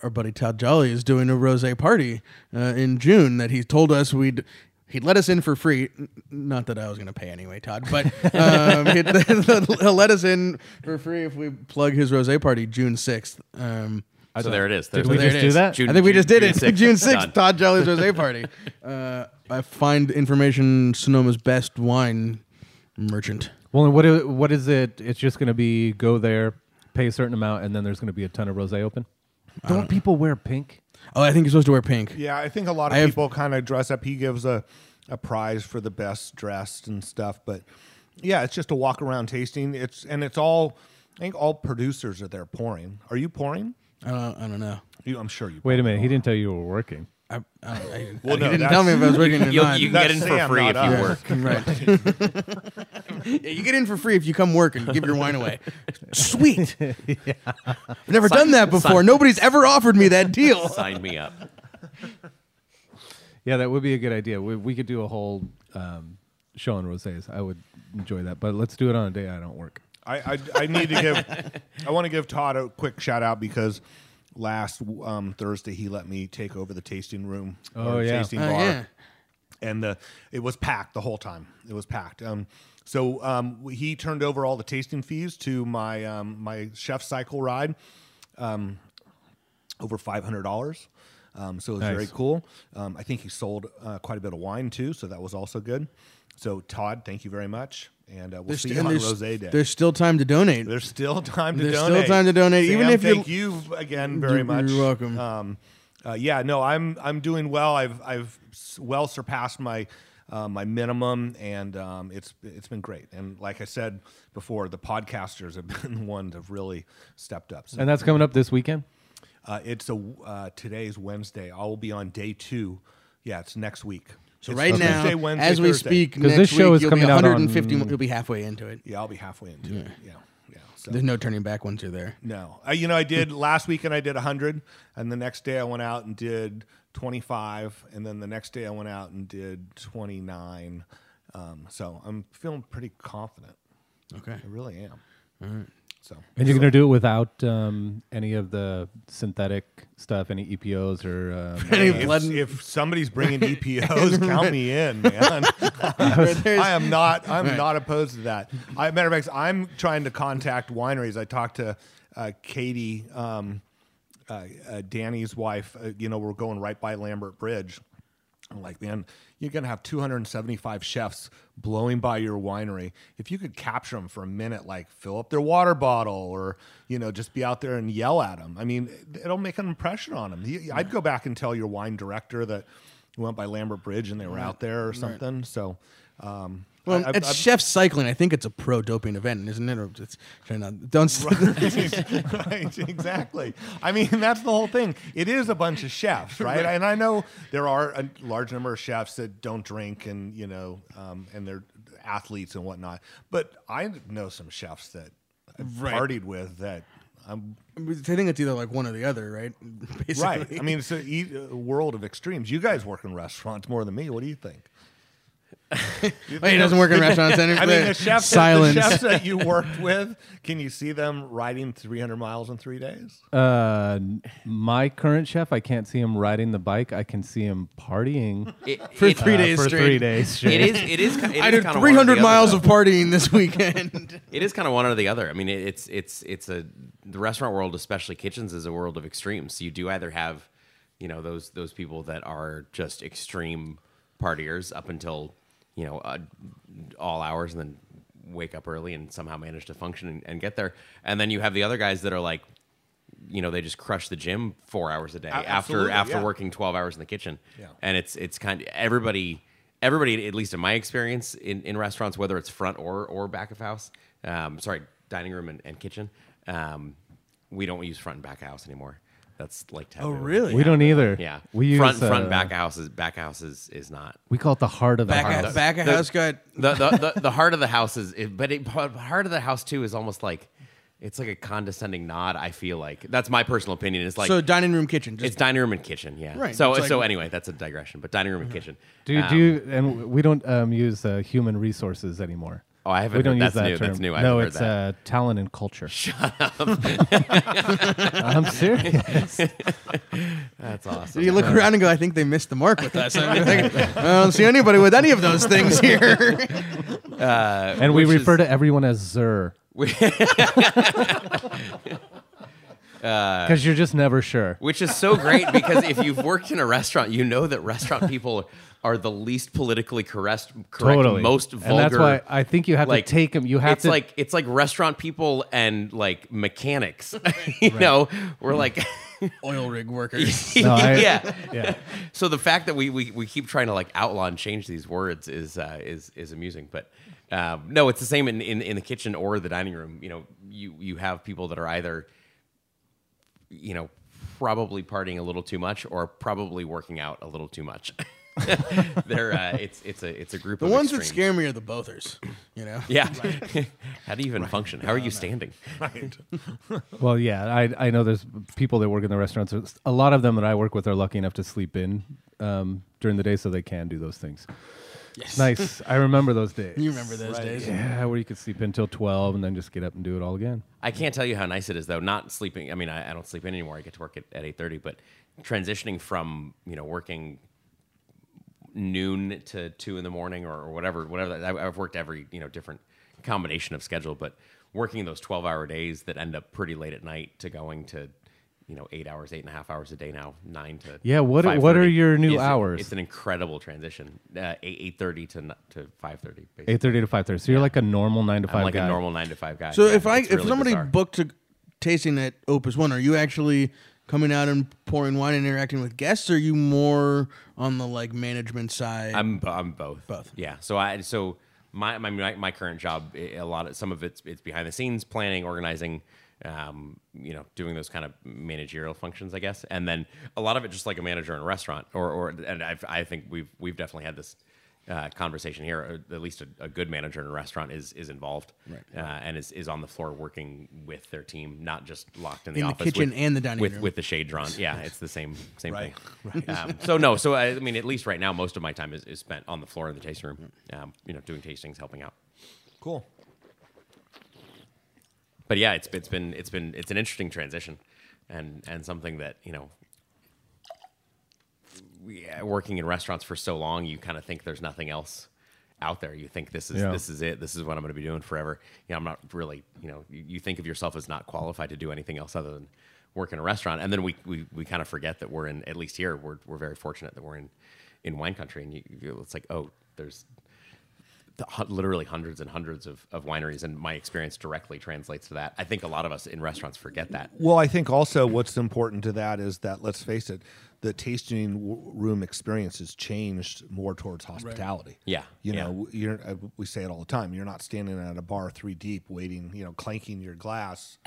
our buddy Todd Jolly is doing a rose party uh, in June that he told us we'd. He'd let us in for free. Not that I was going to pay anyway, Todd, but um, he'd, he'll let us in for free if we plug his rose party June 6th. Um, so there it is. Did we there just do that? June- I think we June- just did June it. 6th. June 6th, Done. Todd Jolly's rose party. Uh, I find information Sonoma's best wine merchant. Well, and what what is it? It's just going to be go there, pay a certain amount, and then there's going to be a ton of rosé open. Don't people wear pink? Oh, I think you're supposed to wear pink. Yeah, I think a lot of I people kind of dress up. He gives a, a prize for the best dressed and stuff, but yeah, it's just a walk around tasting. It's and it's all. I think all producers are there pouring. Are you pouring? I don't, I don't know. You, I'm sure you. Wait a minute, he didn't tell you you were working. I, I, I, Well, he no, didn't tell me if I was working or You'll- not. you can get in for free if you work. right. yeah, you get in for free if you come work and give your wine away. Sweet. I've never Sign- done that before. sign- Nobody's ever offered me that deal. Sign me up. Yeah, that would be a good idea. We, we could do a whole um, show on rosés. I would enjoy that, but let's do it on a day I don't work. I, I, I need to give. I want to give Todd a quick shout out because last um, Thursday he let me take over the tasting room. Oh, or yeah. tasting Oh, bar. yeah. and the it was packed the whole time. It was packed. Um, so um, he turned over all the tasting fees to my um, my chef cycle ride, um, over five hundred dollars. Um, so it was very cool. Um, I think he sold uh, quite a bit of wine too, so that was also good. So Todd, thank you very much, and uh, we'll There's, see st- you on Rose Day. there's still time to donate. There's still time to donate. There's still time to donate, even if you- thank you again very You're- much. you're welcome. Um, uh, yeah, no, I'm I'm doing well. I've I've well surpassed my uh, my minimum, and um, it's it's been great. And like I said before, the podcasters have been the ones that have really stepped up. So, And that's coming up this weekend. uh, it's a uh, today's Wednesday. I will be on day two. Yeah, it's next week. So It's right now, Tuesday, Wednesday, as we Thursday. speak, 'Cause next this show week, is you'll coming be out on- 150. You'll be halfway into it. Yeah, I'll be halfway into it. Yeah, yeah. So. There's no turning back once you're there. No, uh, you know, I did last weekend. I did hundred, and the next day I went out and did twenty five, and then the next day I went out and did twenty nine. Um, so I'm feeling pretty confident. Okay. I really am. So And you're going to do it without um, any of the synthetic stuff, any EPOs or. Um, if, blood- if somebody's bringing EPOs, count me in, man. I am not. I'm not opposed to that. I, matter of fact, I'm trying to contact wineries. I talked to uh, Katie, um, uh, uh, Danny's wife. Uh, you know, we're going right by Lambert Bridge. Like, man, you're gonna have 275 chefs blowing by your winery. If you could capture them for a minute, like fill up their water bottle, or you know, just be out there and yell at them. I mean, it'll make an impression on them. I'd go back and tell your wine director that we went by Lambert Bridge and they were out there or something. So, um, Well, I- it's I- chef cycling. I think it's a pro doping event, isn't it? Or it's trying not don't. right, exactly. I mean, that's the whole thing. It is a bunch of chefs, right? And I know there are a large number of chefs that don't drink and, you know, um, and they're athletes and whatnot. But I know some chefs that I've Right. partied with that I'm I think it's either like one or the other, right? Basically. right. I mean, it's a world of extremes. You guys work in restaurants more than me. What do you think? Wait, he doesn't work in restaurants anymore. I mean, the chefs, silence. the chefs that you worked with, can you see them riding 300 miles in three days? uh, my current chef, I can't see him riding the bike. I can see him partying It, For it- three uh, days for straight. three days. straight. It is. It is. ki- It I did kinda one 300 miles other. of partying this weekend. It is kind of one or the other. I mean, it, it's it's it's a the restaurant world, especially kitchens, is a world of extremes. So you do either have, you know, those those people that are just extreme partiers up until you know uh, all hours, and then wake up early and somehow manage to function and, and get there. And then you have the other guys that are like, you know, they just crush the gym four hours a day after absolutely, after yeah. working twelve hours in the kitchen. Yeah. And it's it's kind of everybody everybody at least in my experience in, in restaurants, whether it's front or or back of house, um, sorry, dining room and, and kitchen, um, we don't use front and back of house anymore. That's like taboo. Oh, really? We don't either. Yeah. we use front uh, front back of house is back of house is, is not. We call it the heart of the back house. at, back The- house got the the, the, the heart of the house is, it, but it, heart of the house too is almost like it's like a condescending nod. I feel like that's my personal opinion. It's like so dining room kitchen. Just it's dining room and kitchen. Yeah. Right, So like- so anyway, that's a digression. But dining room and kitchen. Do, Um, do you, and we don't um, use uh, human resources anymore. Oh, I haven't. We don't heard, use that new. term. That's new. I no, it's heard that. uh, talent and culture. Shut up. I'm serious. that's awesome. You look around and go, I think they missed the mark with us. I, think, I don't see anybody with any of those things here. And we refer is- to everyone as Zer. Because you're just never sure. Which is so great because if you've worked in a restaurant, you know that restaurant people are the least politically correct, correct Totally. most vulgar. And that's why I think you have like, to take them. You have it's to. like it's like restaurant people and like mechanics. you know, we're like, Oil rig workers. No, I- yeah. yeah. So the fact that we, we, we keep trying to like outlaw and change these words is uh, is is amusing. But um, no, it's the same in, in in the kitchen or the dining room. You know, you you have people that are either you know probably partying a little too much or probably working out a little too much. They're uh, it's it's a it's a group The of ones that scare me are the bothers. You know. Yeah. How do you even function? How are you standing? Right. Well, yeah, I I know there's people that work in the restaurants. A lot of them that I work with are lucky enough to sleep in um, during the day, so they can do those things. Yes. Nice. I remember those days. You remember those days? Yeah, where you could sleep until twelve and then just get up and do it all again. I can't tell you how nice it is though. Not sleeping. I mean, I, I don't sleep in anymore. I get to work at, at eight thirty. But transitioning from you know working noon to two in the morning or, or whatever, whatever. I, I've worked every you know different combination of schedule, but working those twelve hour days that end up pretty late at night to going to you know eight hours, eight and a half hours a day now, nine to Yeah, what are- what are your new is- hours? It's an incredible transition. Uh, eight eight thirty to n- to five thirty. Eight thirty to five thirty. So you're like a normal nine to I'm five like guy. a normal nine to five guy. So Yeah, if I it's if really somebody bizarre. booked a tasting at Opus One, are you actually coming out and pouring wine and interacting with guests? Or are you more on the like management side? I'm I'm both. Both. Yeah. So I so my my my, current job a lot of some of it's it's behind the scenes planning, organizing, um, you know, doing those kind of managerial functions, I guess, and then a lot of it just like a manager in a restaurant, or or and I've, I think we've we've definitely had this. Uh, conversation here, or at least a, a good manager in a restaurant is is involved, right. uh, and is, is on the floor working with their team, not just locked in the In the office kitchen with, and the dining with, room. with the shade drawn. Yeah, it's the same same Right, thing. Um, so no, so I, I mean, at least right now, most of my time is, is spent on the floor in the tasting room. Um, you know, doing tastings, helping out. Cool. But yeah, it's it's been it's been it's an interesting transition, and and something that you know. Working in restaurants for so long, you kind of think there's nothing else out there. You think this is Yeah. this is it. This is what I'm going to be doing forever. You know, I'm not really. You know, you, you think of yourself as not qualified to do anything else other than work in a restaurant, and then we we, we kind of forget that we're in. At least here, we're we're very fortunate that we're in in wine country, and you, you, it's like oh, there's literally hundreds and hundreds of, of wineries, and my experience directly translates to that. I think a lot of us in restaurants forget that. Well, I think also what's important to that is that let's face it, the tasting room experience has changed more towards hospitality. Yeah, you yeah. know, you're uh, we say it all the time. You're not standing at a bar three deep, waiting, you know, clanking your glass,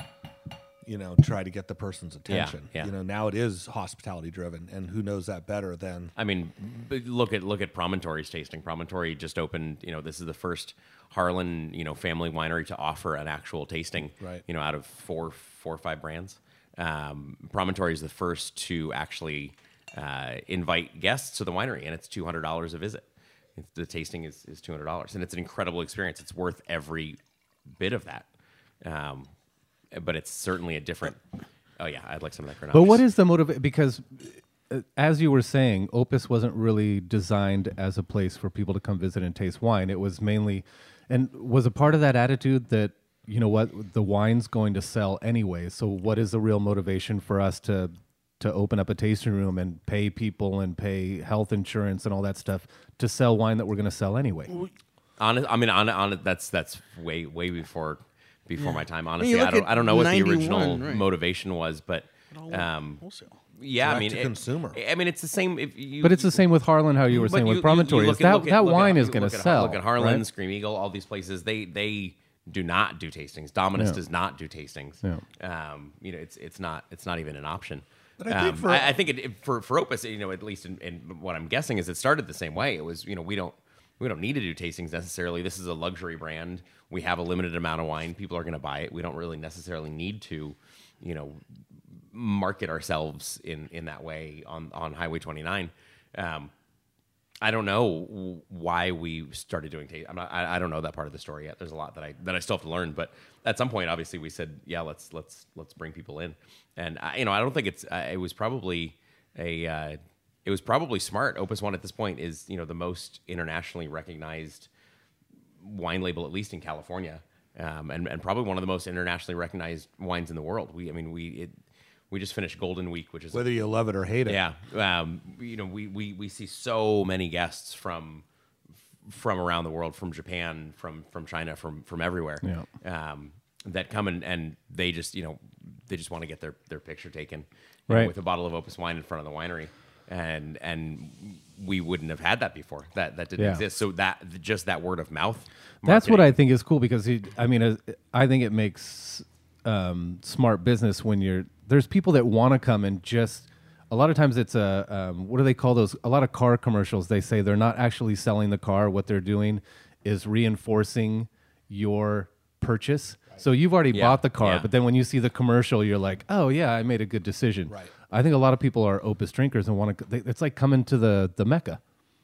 you know, try to get the person's attention. yeah. yeah. You know, now it is hospitality driven, and who knows that better than I mean, look at look at Promontory's tasting. Promontory just opened. You know, this is the first Harlan, you know, family winery to offer an actual tasting. Right. You know, out of four four or five brands, um, Promontory is the first to actually uh, invite guests to the winery, and it's two hundred dollars a visit. It's- The tasting is, is two hundred dollars, and it's an incredible experience. It's worth every bit of that. Um, but it's certainly a different. Oh yeah, I'd like some of that. But what is the motive? Because uh, as you were saying, Opus wasn't really designed as a place for people to come visit and taste wine. It was mainly, and was a part of that attitude that you know what the wine's going to sell anyway. So what is the real motivation for us to to open up a tasting room and pay people and pay health insurance and all that stuff to sell wine that we're going to sell anyway? Honest, I mean, on, on that's that's way way before before my time. Honestly, I don't I don't know what the original right. motivation was, but um, wholesale. yeah, I mean, to it- consumer. I mean, it's the same. If you, But it's the same with Harlan, how you were saying you- with Promontory. you is look that at- that look at- wine is going to sell? Look at Harlan, right? Screaming Eagle, all these places. They they do not do tastings. Dominus Yeah. does not do tastings. Yeah. Um, you know, it's it's not it's not even an option. But I think Um, for- I, I think it, it- for for Opus, you know, at least in, in what I'm guessing is it started the same way. It was you know we don't we don't need to do tastings necessarily. This is a luxury brand. We have a limited amount of wine. People are going to buy it. We don't really necessarily need to, you know, market ourselves in in that way on on Highway 29. Um, I don't know why we started doing taste. I'm not, I, I don't know that part of the story yet. There's a lot that I that I still have to learn. But at some point, obviously, we said, yeah, let's let's let's bring people in. And I, you know, I don't think it's. It was probably a. Uh, it was probably smart. Opus One at this point is you know the most internationally recognized wine label, at least in California, um, and and probably one of the most internationally recognized wines in the world. We, I mean, we it, we just finished Golden Week, which is Whether you love it or hate it. yeah, um, you know, we, we we see so many guests from from around the world, from Japan, from from China, from from everywhere, Yeah. um, that come and, and they just you know they just want to get their their picture taken you know, with a bottle of Opus wine in front of the winery, and and we wouldn't have had that before. That that didn't Yeah. exist. So that just that word of mouth. That's what I think is cool because he, I mean, uh, I think it makes um, smart business when you're there's people that want to come and just. A lot of times it's a um, what do they call those? A lot of car commercials. They say they're not actually selling the car. What they're doing is reinforcing your purchase. So you've already Yeah, bought the car, yeah. but then when you see the commercial, you're like, "Oh yeah, I made a good decision." Right. I think a lot of people are opus drinkers and want to. It's like coming to the the mecca.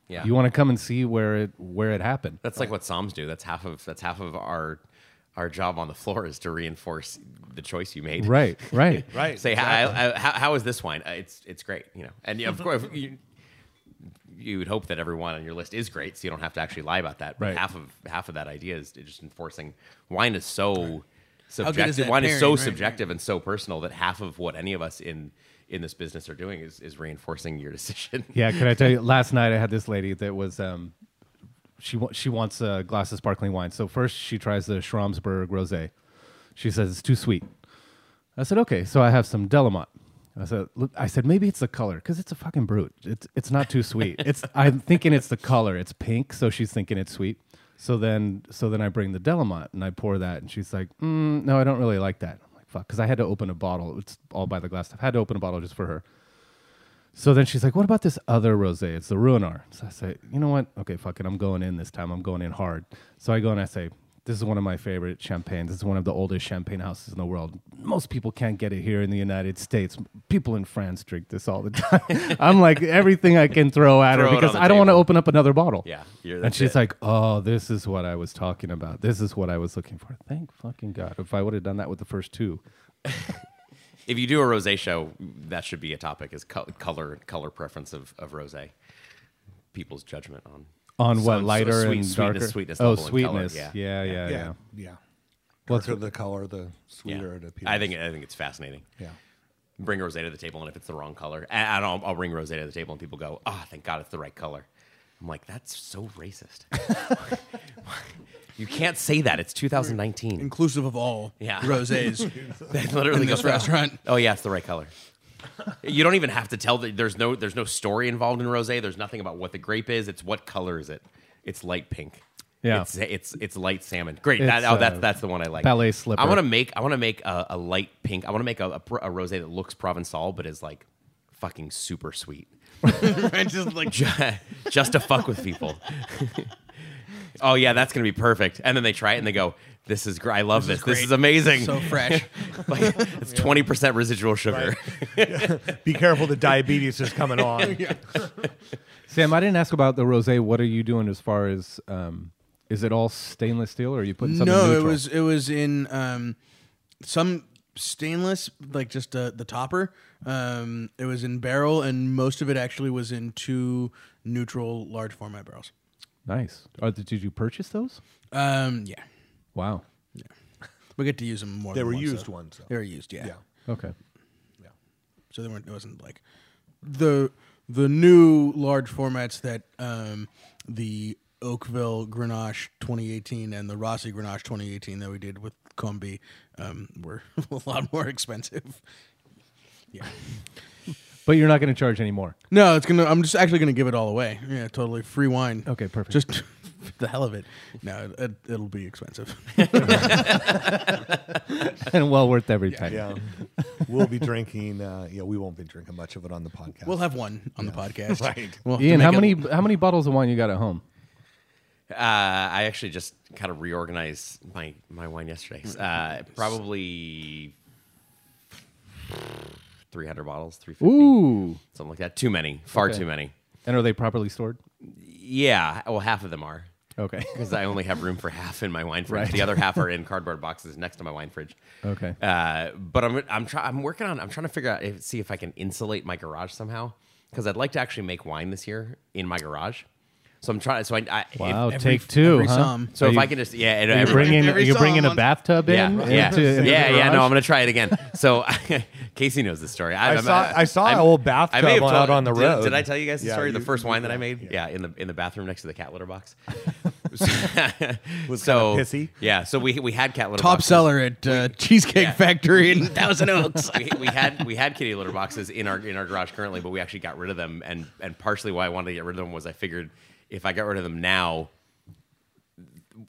Yeah. You want to come and see where it where it happened. That's like what Somms do. That's half of that's half of our our job on the floor is to reinforce the choice you made. Right. Right. Right. Say how, how, how, how is this wine? Uh, it's it's great, you know. And of course, you, you would hope that everyone on your list is great, so you don't have to actually lie about that. But Right. half of half of that idea is just enforcing. Wine is so good is subjective. that Wine is so right, subjective and so personal that half of what any of us in in this business are doing is is reinforcing your decision. Yeah, can I tell you? Last night I had this lady that was um, she wa- she wants a glass of sparkling wine. So first she tries the Schramsberg rosé. She says it's too sweet. I said okay, so I have some Delamotte. I said look, I said maybe it's the color because it's a fucking brut. It's it's not too sweet. it's I'm thinking it's the color. It's pink, so she's thinking it's sweet. So then so then I bring the Delamotte and I pour that, and she's like, mm, no, I don't really like that. Fuck, because I had to open a bottle. It's all by the glass. I had to open a bottle just for her. So then she's like, "What about this other rosé? It's the Ruinart." So I say, "You know what? Okay, fuck it. I'm going in this time. I'm going in hard." So I go and I say, "This is one of my favorite champagnes. This is one of the oldest champagne houses in the world. Most people can't get it here in the United States. People in France drink this all the time." I'm like everything I can throw at Throw her because I don't want to open up another bottle. Yeah, and she's it. like, "Oh, this is what I was talking about. This is what I was looking for." Thank fucking god. If I would have done that with the first two, if you do a rosé show, that should be a topic: is color color preference of of rosé. People's judgment on on So- what so lighter sweet- and darker? sweetness oh, level color, sweetness. yeah. yeah, yeah, yeah. Yeah. Yeah. Well, it's- Darker the color, the Yeah. sweeter it appears. I think I think it's fascinating. Yeah. Bring rosé to the table, and if it's the wrong color, and and I'll, I'll bring rosé to the table, and people go, "Ah, thank God it's the right color." I'm like, that's so racist. you can't say that. It's 2019. inclusive of all Yeah. rosés. They literally in go this restaurant. Oh yeah, it's the right color. You don't even have to tell that there's no there's no story involved in rosé. There's nothing about what the grape is. It's what color is it? It's light pink. Yeah. it's it's, it's light salmon. Great. That, oh, that's uh, that's the one I like. ballet slipper. I want to make I want to make a, a light pink. I want to make a, a, a rosé that looks Provençal but is like fucking super sweet. right? Just like just to fuck with people. oh yeah, that's gonna be perfect. And then they try it and they go, "This is great. I love this. This, great. is amazing. so fresh. like, it's twenty percent residual sugar." Be careful, the diabetes is coming on. Sam, I didn't ask about the rosé. What are you doing as far as um, is it all stainless steel or are you putting something no, it neutral? was it was in um, some stainless, like just uh, the topper. Um, it was in barrel, and most of it actually was in two neutral large format barrels. Nice. Are, the- did you purchase those? Um, yeah, Wow. we get to use them more. They than were once, used though. ones, though. They were used, yeah. Yeah. Okay. Yeah. So they weren't. It wasn't like the the new large formats that um, the Oakville Grenache 2018 and the Rossi Grenache 2018 that we did with Cambie um, were a lot more expensive. Yeah. But you're not going to charge any more. No, it's gonna. I'm just actually gonna give it all away. Yeah, totally free wine. Okay, perfect. Just the hell of it. No, it, it'll be expensive. and well worth every time. Yeah. we'll be drinking. Uh, yeah, we won't be drinking much of it on the podcast. we'll have one on the podcast. Right. We'll Ian, how many it- how many bottles of wine you got at home? Uh, I actually just kind of reorganized my my wine yesterday. Uh, probably three hundred bottles, three fifty, Ooh. something like that. Too many, far Okay. too many. And are they properly stored? Yeah, well, half of them are Okay. because I only have room for half in my wine fridge. Right. The other half are in cardboard boxes next to my wine fridge. Okay. Uh, but I'm I'm try, I'm working on I'm trying to figure out if, see if I can insulate my garage somehow because I'd like to actually make wine this year in my garage. So I'm trying. So I, I if- Wow. every- take two. every huh? some. so Are if you- I can just yeah, and Are you every- bringing Every are you bringing a song. bathtub in? yeah, yeah, into- into yeah, yeah. No. I'm gonna try it again. So Casey knows the story. I I'm- saw- I saw I'm- an old bathtub I may out on the did- road. Did I tell you guys the Yeah, story? you- the first wine that I made, yeah. in the in the bathroom next to the cat litter box. Was so kinda pissy? Yeah, so we we had cat litter Top boxes. seller at uh, Cheesecake yeah. Factory in Thousand Oaks. we, we had we had kitty litter boxes in our in our garage currently, but we actually got rid of them. And and partially why I wanted to get rid of them was I figured if I got rid of them now,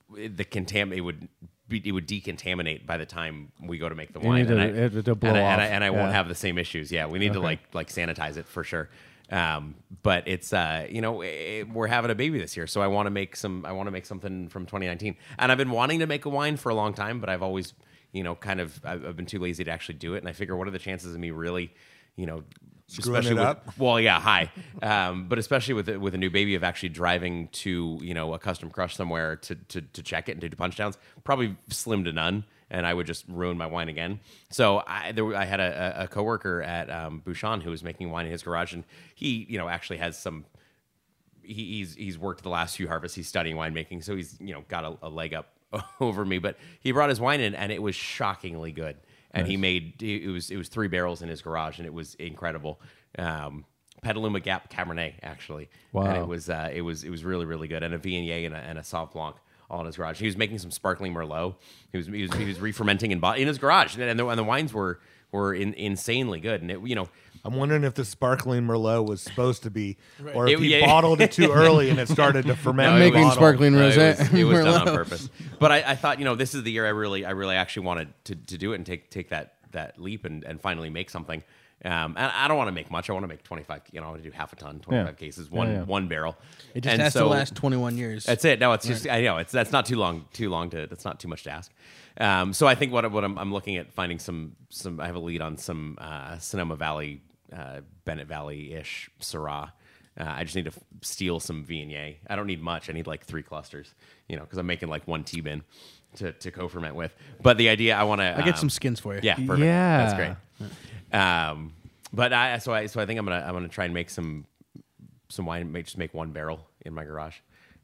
the contam it would be, it would decontaminate by the time we go to make the You wine. need to- and I, it to blow and I, and I, off. and I won't Yeah. have the same issues. Yeah, we need to like like sanitize it for sure. Um, but it's uh, you know eh, we're having a baby this year, so I want to make some. I want to make something from 2019, and I've been wanting to make a wine for a long time, but I've always you know kind of I've, I've been too lazy to actually do it. And I figure, what are the chances of me really, you know, Screwing especially with, up? well, yeah, hi. Um, but especially with with a new baby of actually driving to you know a custom crush somewhere to to, to check it and to do punch downs, probably slim to none, and I would just ruin my wine again. So I there, I had a, a coworker at um, Bouchon who was making wine in his garage, and he you know actually has some. He, he's he's worked the last few harvests. He's studying winemaking, so he's you know got a, a leg up over me. But he brought his wine in, and it was shockingly good and he made it was it was three barrels in his garage, and it was incredible. Um, Petaluma Gap Cabernet, actually, and Wow. it was uh, it was it was really really good, and a Viognier and a, and a Sauv Blanc all in his garage. He was making some sparkling Merlot. He was he was, he was re-fermenting in, bo- in his garage, and the, and the wines were were in, insanely good. And it, you know, I'm wondering if the sparkling Merlot was supposed to be, or if It- he yeah. bottled it too early and it started to ferment. No, it making was- sparkling rosé. It was, it was done on purpose. But I, I thought, you know, this is the year I really, I really actually wanted to, to do it and take take that that leap and, and finally make something. Um, and I don't want to make much. I want to make 25. You know, I want to do half a ton, 25 Yeah. cases, one Yeah, yeah. one barrel. It just And has so- to last 21 years. That's it. No, it's just I know it's that's not too long. Too long to. That's not too much to ask. Um, so I think what, what I'm, I'm looking at finding some some. I have a lead on some uh, Sonoma Valley, uh, Bennett Valley ish Syrah. Uh, I just need to f- steal some Viognier. I don't need much. I need like three clusters. You know, because I'm making like one T bin to to co-ferment with. But the idea I want to. I get some skins for you. Yeah, perfect. Yeah. that's great. Um, but I so I so I think I'm gonna I'm gonna try and make some some wine. Make, just make one barrel in my garage,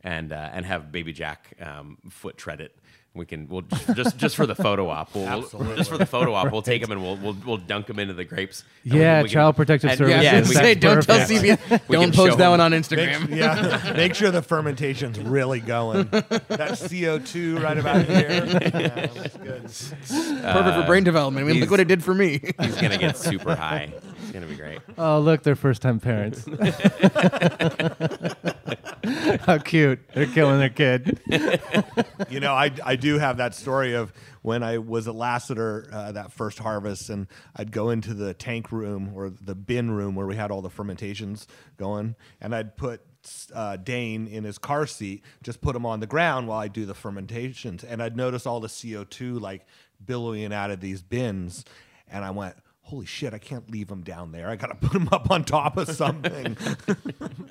and uh, and have Baby Jack um, foot tread it. We can we'll just just, just for the photo op. We'll, we'll- just for the photo op, we'll take them and we'll we'll, we'll dunk them into the grapes. And we- Yeah, we can- Child Protective and- Services. Yeah, Yeah, and we gonna can- say, don't tell perfect. CPS. Don't post that them. one on Make, Instagram. yeah, make sure the fermentation's really going. That CO2 right about here. Yeah, that's good. Perfect for uh, brain development. I mean, look what it did for me. He's gonna get super high. It's gonna be great. Oh, look, they're first time parents. How cute. They're killing their kid. You know, I, I do have that story of when I was at Lassiter uh, that first harvest, and I'd go into the tank room or the bin room where we had all the fermentations going, and I'd put uh, Dane in his car seat, just put him on the ground while I do the fermentations, and I'd notice all the CO two like billowing out of these bins, and I went. Holy shit! I can't leave him down there. I got to put him up on top of something.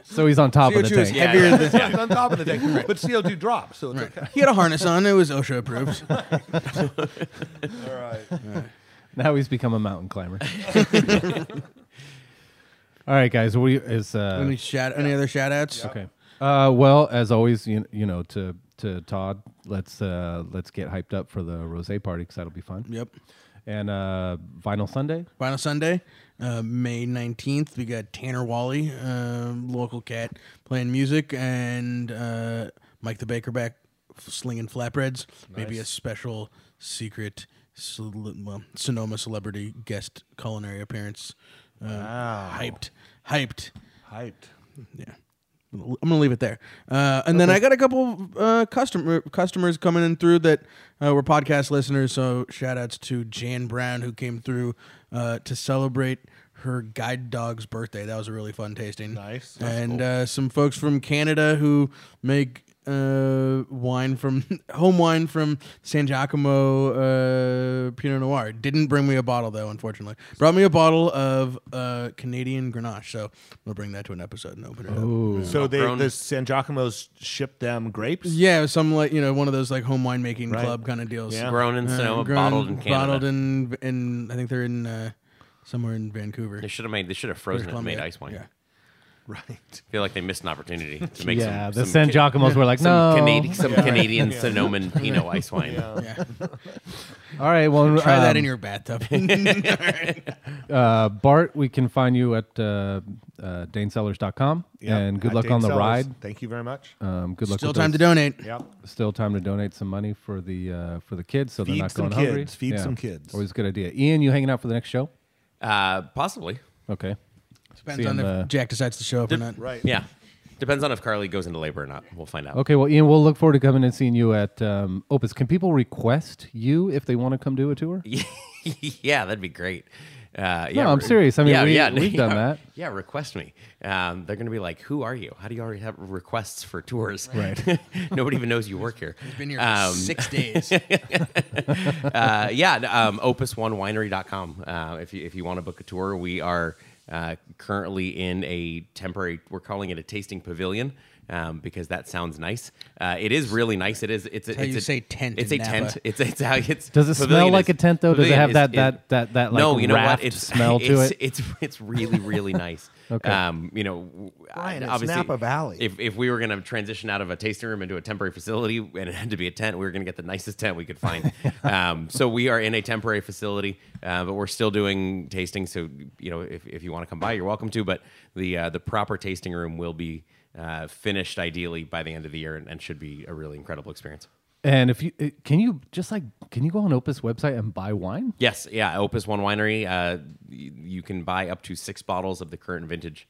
So he's on top of the CO2 is tank. Yeah, heavier yeah. than. He's on top of the tank, but CO2 drops, so it's okay. He had a harness on. It was OSHA approved. All right. Now he's become a mountain climber. All right, guys. We is uh, Any shout? Any other shout outs? okay. Uh, well, as always, you, you know, to to Todd, let's uh, let's get hyped up for the rose party because that'll be fun. Yep. And uh, Vinyl Sunday. Final Sunday, uh, May 19th, we got Tanner Wally, uh, local cat, playing music, and uh, Mike the Baker back slinging flatbreads. Maybe a special secret well, Sonoma celebrity guest culinary appearance. Uh, Hyped. Hyped. Hyped. Yeah. I'm gonna leave it there, uh, and then I got a couple uh, customer customers coming in through that uh, were podcast listeners. So shout outs to Jan Brown who came through uh, to celebrate her guide dog's birthday. That was a really fun tasting. Nice. That's and cool. uh, some folks from Canada who make uh, wine from home wine from San Giacomo uh, Pinot Noir. Didn't bring me a bottle though, unfortunately. Brought me a bottle of uh, Canadian Grenache. So we'll bring that to an episode and open it up. So they Grown- the San Giacomo's shipped them grapes. Yeah, some like you know one of those like home winemaking Right. club kind of deals. Yeah. Grown in Uh, Sonoma, grown- bottled in Canada. Bottled in in I think they're in uh, somewhere in Vancouver. They should have made. They should have frozen it and made ice wine. Yeah. Right. I feel like they missed an opportunity to make some. yeah, some. the some San Ca- Giacomos were like, some no. Canadian, some Canadian Sonoman Pinot ice wine. Yeah. All right, well, Try that um, in your bathtub. uh, Bart. We can find you at uh, uh, danecellars.com. Yep. And good At luck Dane on the Cellars. ride. Thank you very much. Um, good luck. Still with time to those- donate. Yep. Still time to donate some money for the uh, for the kids, so they're Feed not some going hungry. kids. Feed some kids. Always a good idea. Ian, you hanging out for the next show? Uh, possibly. Okay. Depends on if the- Jack decides to show up or not. Right. Yeah. Depends on if Carly goes into labor or not. We'll find out. Okay. Well, Ian, we'll look forward to coming and seeing you at um, Opus. Can people request you if they want to come do a tour? yeah, that'd be great. Uh, yeah, No, I'm re- serious. I mean, yeah, we- yeah, we've done that. Yeah, request me. Um, they're going to be like, "Who are you? How do you already have requests for tours? Right. Nobody even knows you work here." Been here for Um, six days. uh, yeah, um, opus1winery.com. Uh, if you if you want to book a tour, we are uh, currently in a temporary. We're calling it a tasting pavilion. Um, because that sounds nice. Uh, it is really nice. It is. It's. a, how it's you a, say tent It's a Napa. tent. It's. It's how it's. Does it smell like is- a tent, though? Does it have is- that- is- that- that- that, like, no, you know what? It's smell to it's, it? It's it's really really nice. Okay. Um, you know, w- Brian, it's obviously, Napa Valley. If if we were going to transition out of a tasting room into a temporary facility and it had to be a tent, we were going to get the nicest tent we could find. um, so we are in a temporary facility, uh, but we're still doing tasting. So you know, if, if you want to come by, you're welcome to. But the uh, the proper tasting room will be uh, finished ideally by the end of the year and, and should be a really incredible experience. And if you uh, can, you just like can you go on Opus website and buy wine? Yes, yeah. Opus One Winery. Uh, you can buy up to six bottles of the current vintage.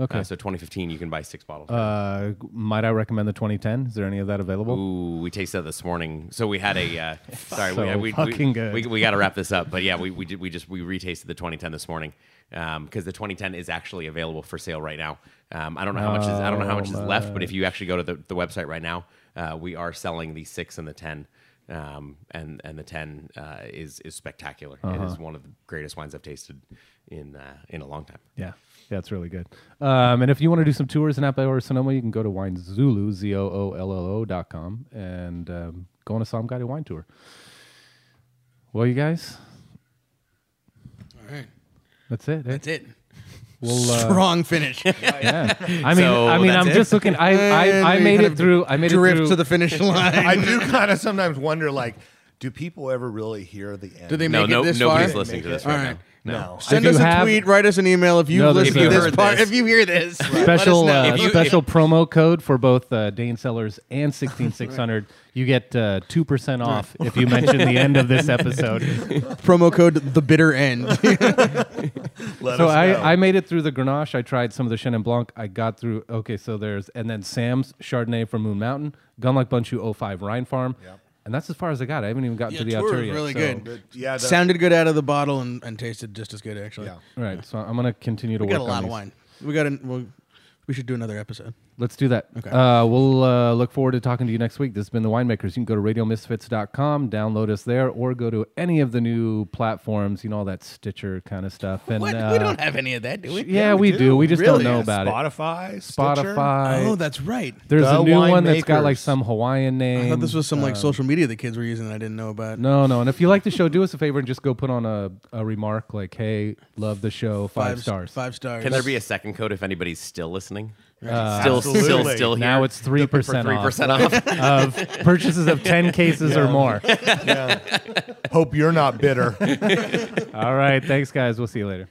Okay. Uh, so 2015, you can buy six bottles. Uh, might I recommend the 2010? Is there any of that available? Ooh, we tasted that this morning. So we had a. Uh, sorry, So we, we, fucking we, good. We, we got to wrap this up, but yeah, we, we did. We just we retasted the 2010 this morning because the 2010 is actually available for sale right now. Um, I don't know how much is I don't know how much is Oh, left, but if you actually go to the, the website right now, uh, we are selling the six and the 10. Um, and and the ten uh, is is spectacular. It Uh-huh. is one of the greatest wines I've tasted in uh, in a long time. Yeah, yeah, it's really good. Um, and if you want to do some tours in Napa or Sonoma, you can go to winezulu, Z O O L L O dot com, and um, go on a Somm guided wine tour. Well, you guys, All right. that's it. eh? That's it. We'll, uh, Strong finish. yeah. I mean, So I mean, I'm it? just looking. I, I, I made it through. I made it through. to the finish line. I do kind of sometimes wonder, like, do people ever really hear the end? Do they make no, it this nobody's far? listening to this All right, right. now. No. No. Send If us a have- tweet. Write us an email if you No, listen there's to this part. If you hear this, special let us uh, know. If you- special promo code for both uh, Dane Cellars and 16600. You get uh, two percent off if you mention the end of this episode. promo code the bitter end. Let so us know. I, I made it through the Grenache. I tried some of the Chenin Blanc. I got through. Okay, so there's and then Sam's Chardonnay from Moon Mountain, Gundlach Bundschu 05 Rhine Farm, and that's as far as I got. I haven't even gotten Yeah, to the tour Altura was yet. really so- good. The- yeah, the, Sounded good out of the bottle and, and tasted just as good actually. Yeah. Right. So I'm gonna continue to We work got a on lot of these. wine. We got an, well, we should do another episode. Let's do that. Okay. Uh, we'll uh, look forward to talking to you next week. This has been the Winemakers. You can go to radiomisfits.com, download us there, or go to any of the new platforms. You know all that Stitcher kind of stuff. And What? uh, we don't have any of that, do we? Yeah, we do. We just Really? don't know Yeah, about it. Spotify, Stitcher? Spotify. Oh, that's right. There's The a new one that's got like Winemakers. some Hawaiian name. I thought this was some like social media the kids were using that I didn't know about. No, no. And if you like the show, do us a favor and just go put on a, a remark like, hey, love the show, five, s- stars. Five stars. Can there be a second code if anybody's still listening? Uh, still, still, Absolutely. still here. now it's 3% three percent off. of purchases of 10 cases or more. Hope you're not bitter. All right. Thanks, guys. We'll see you later.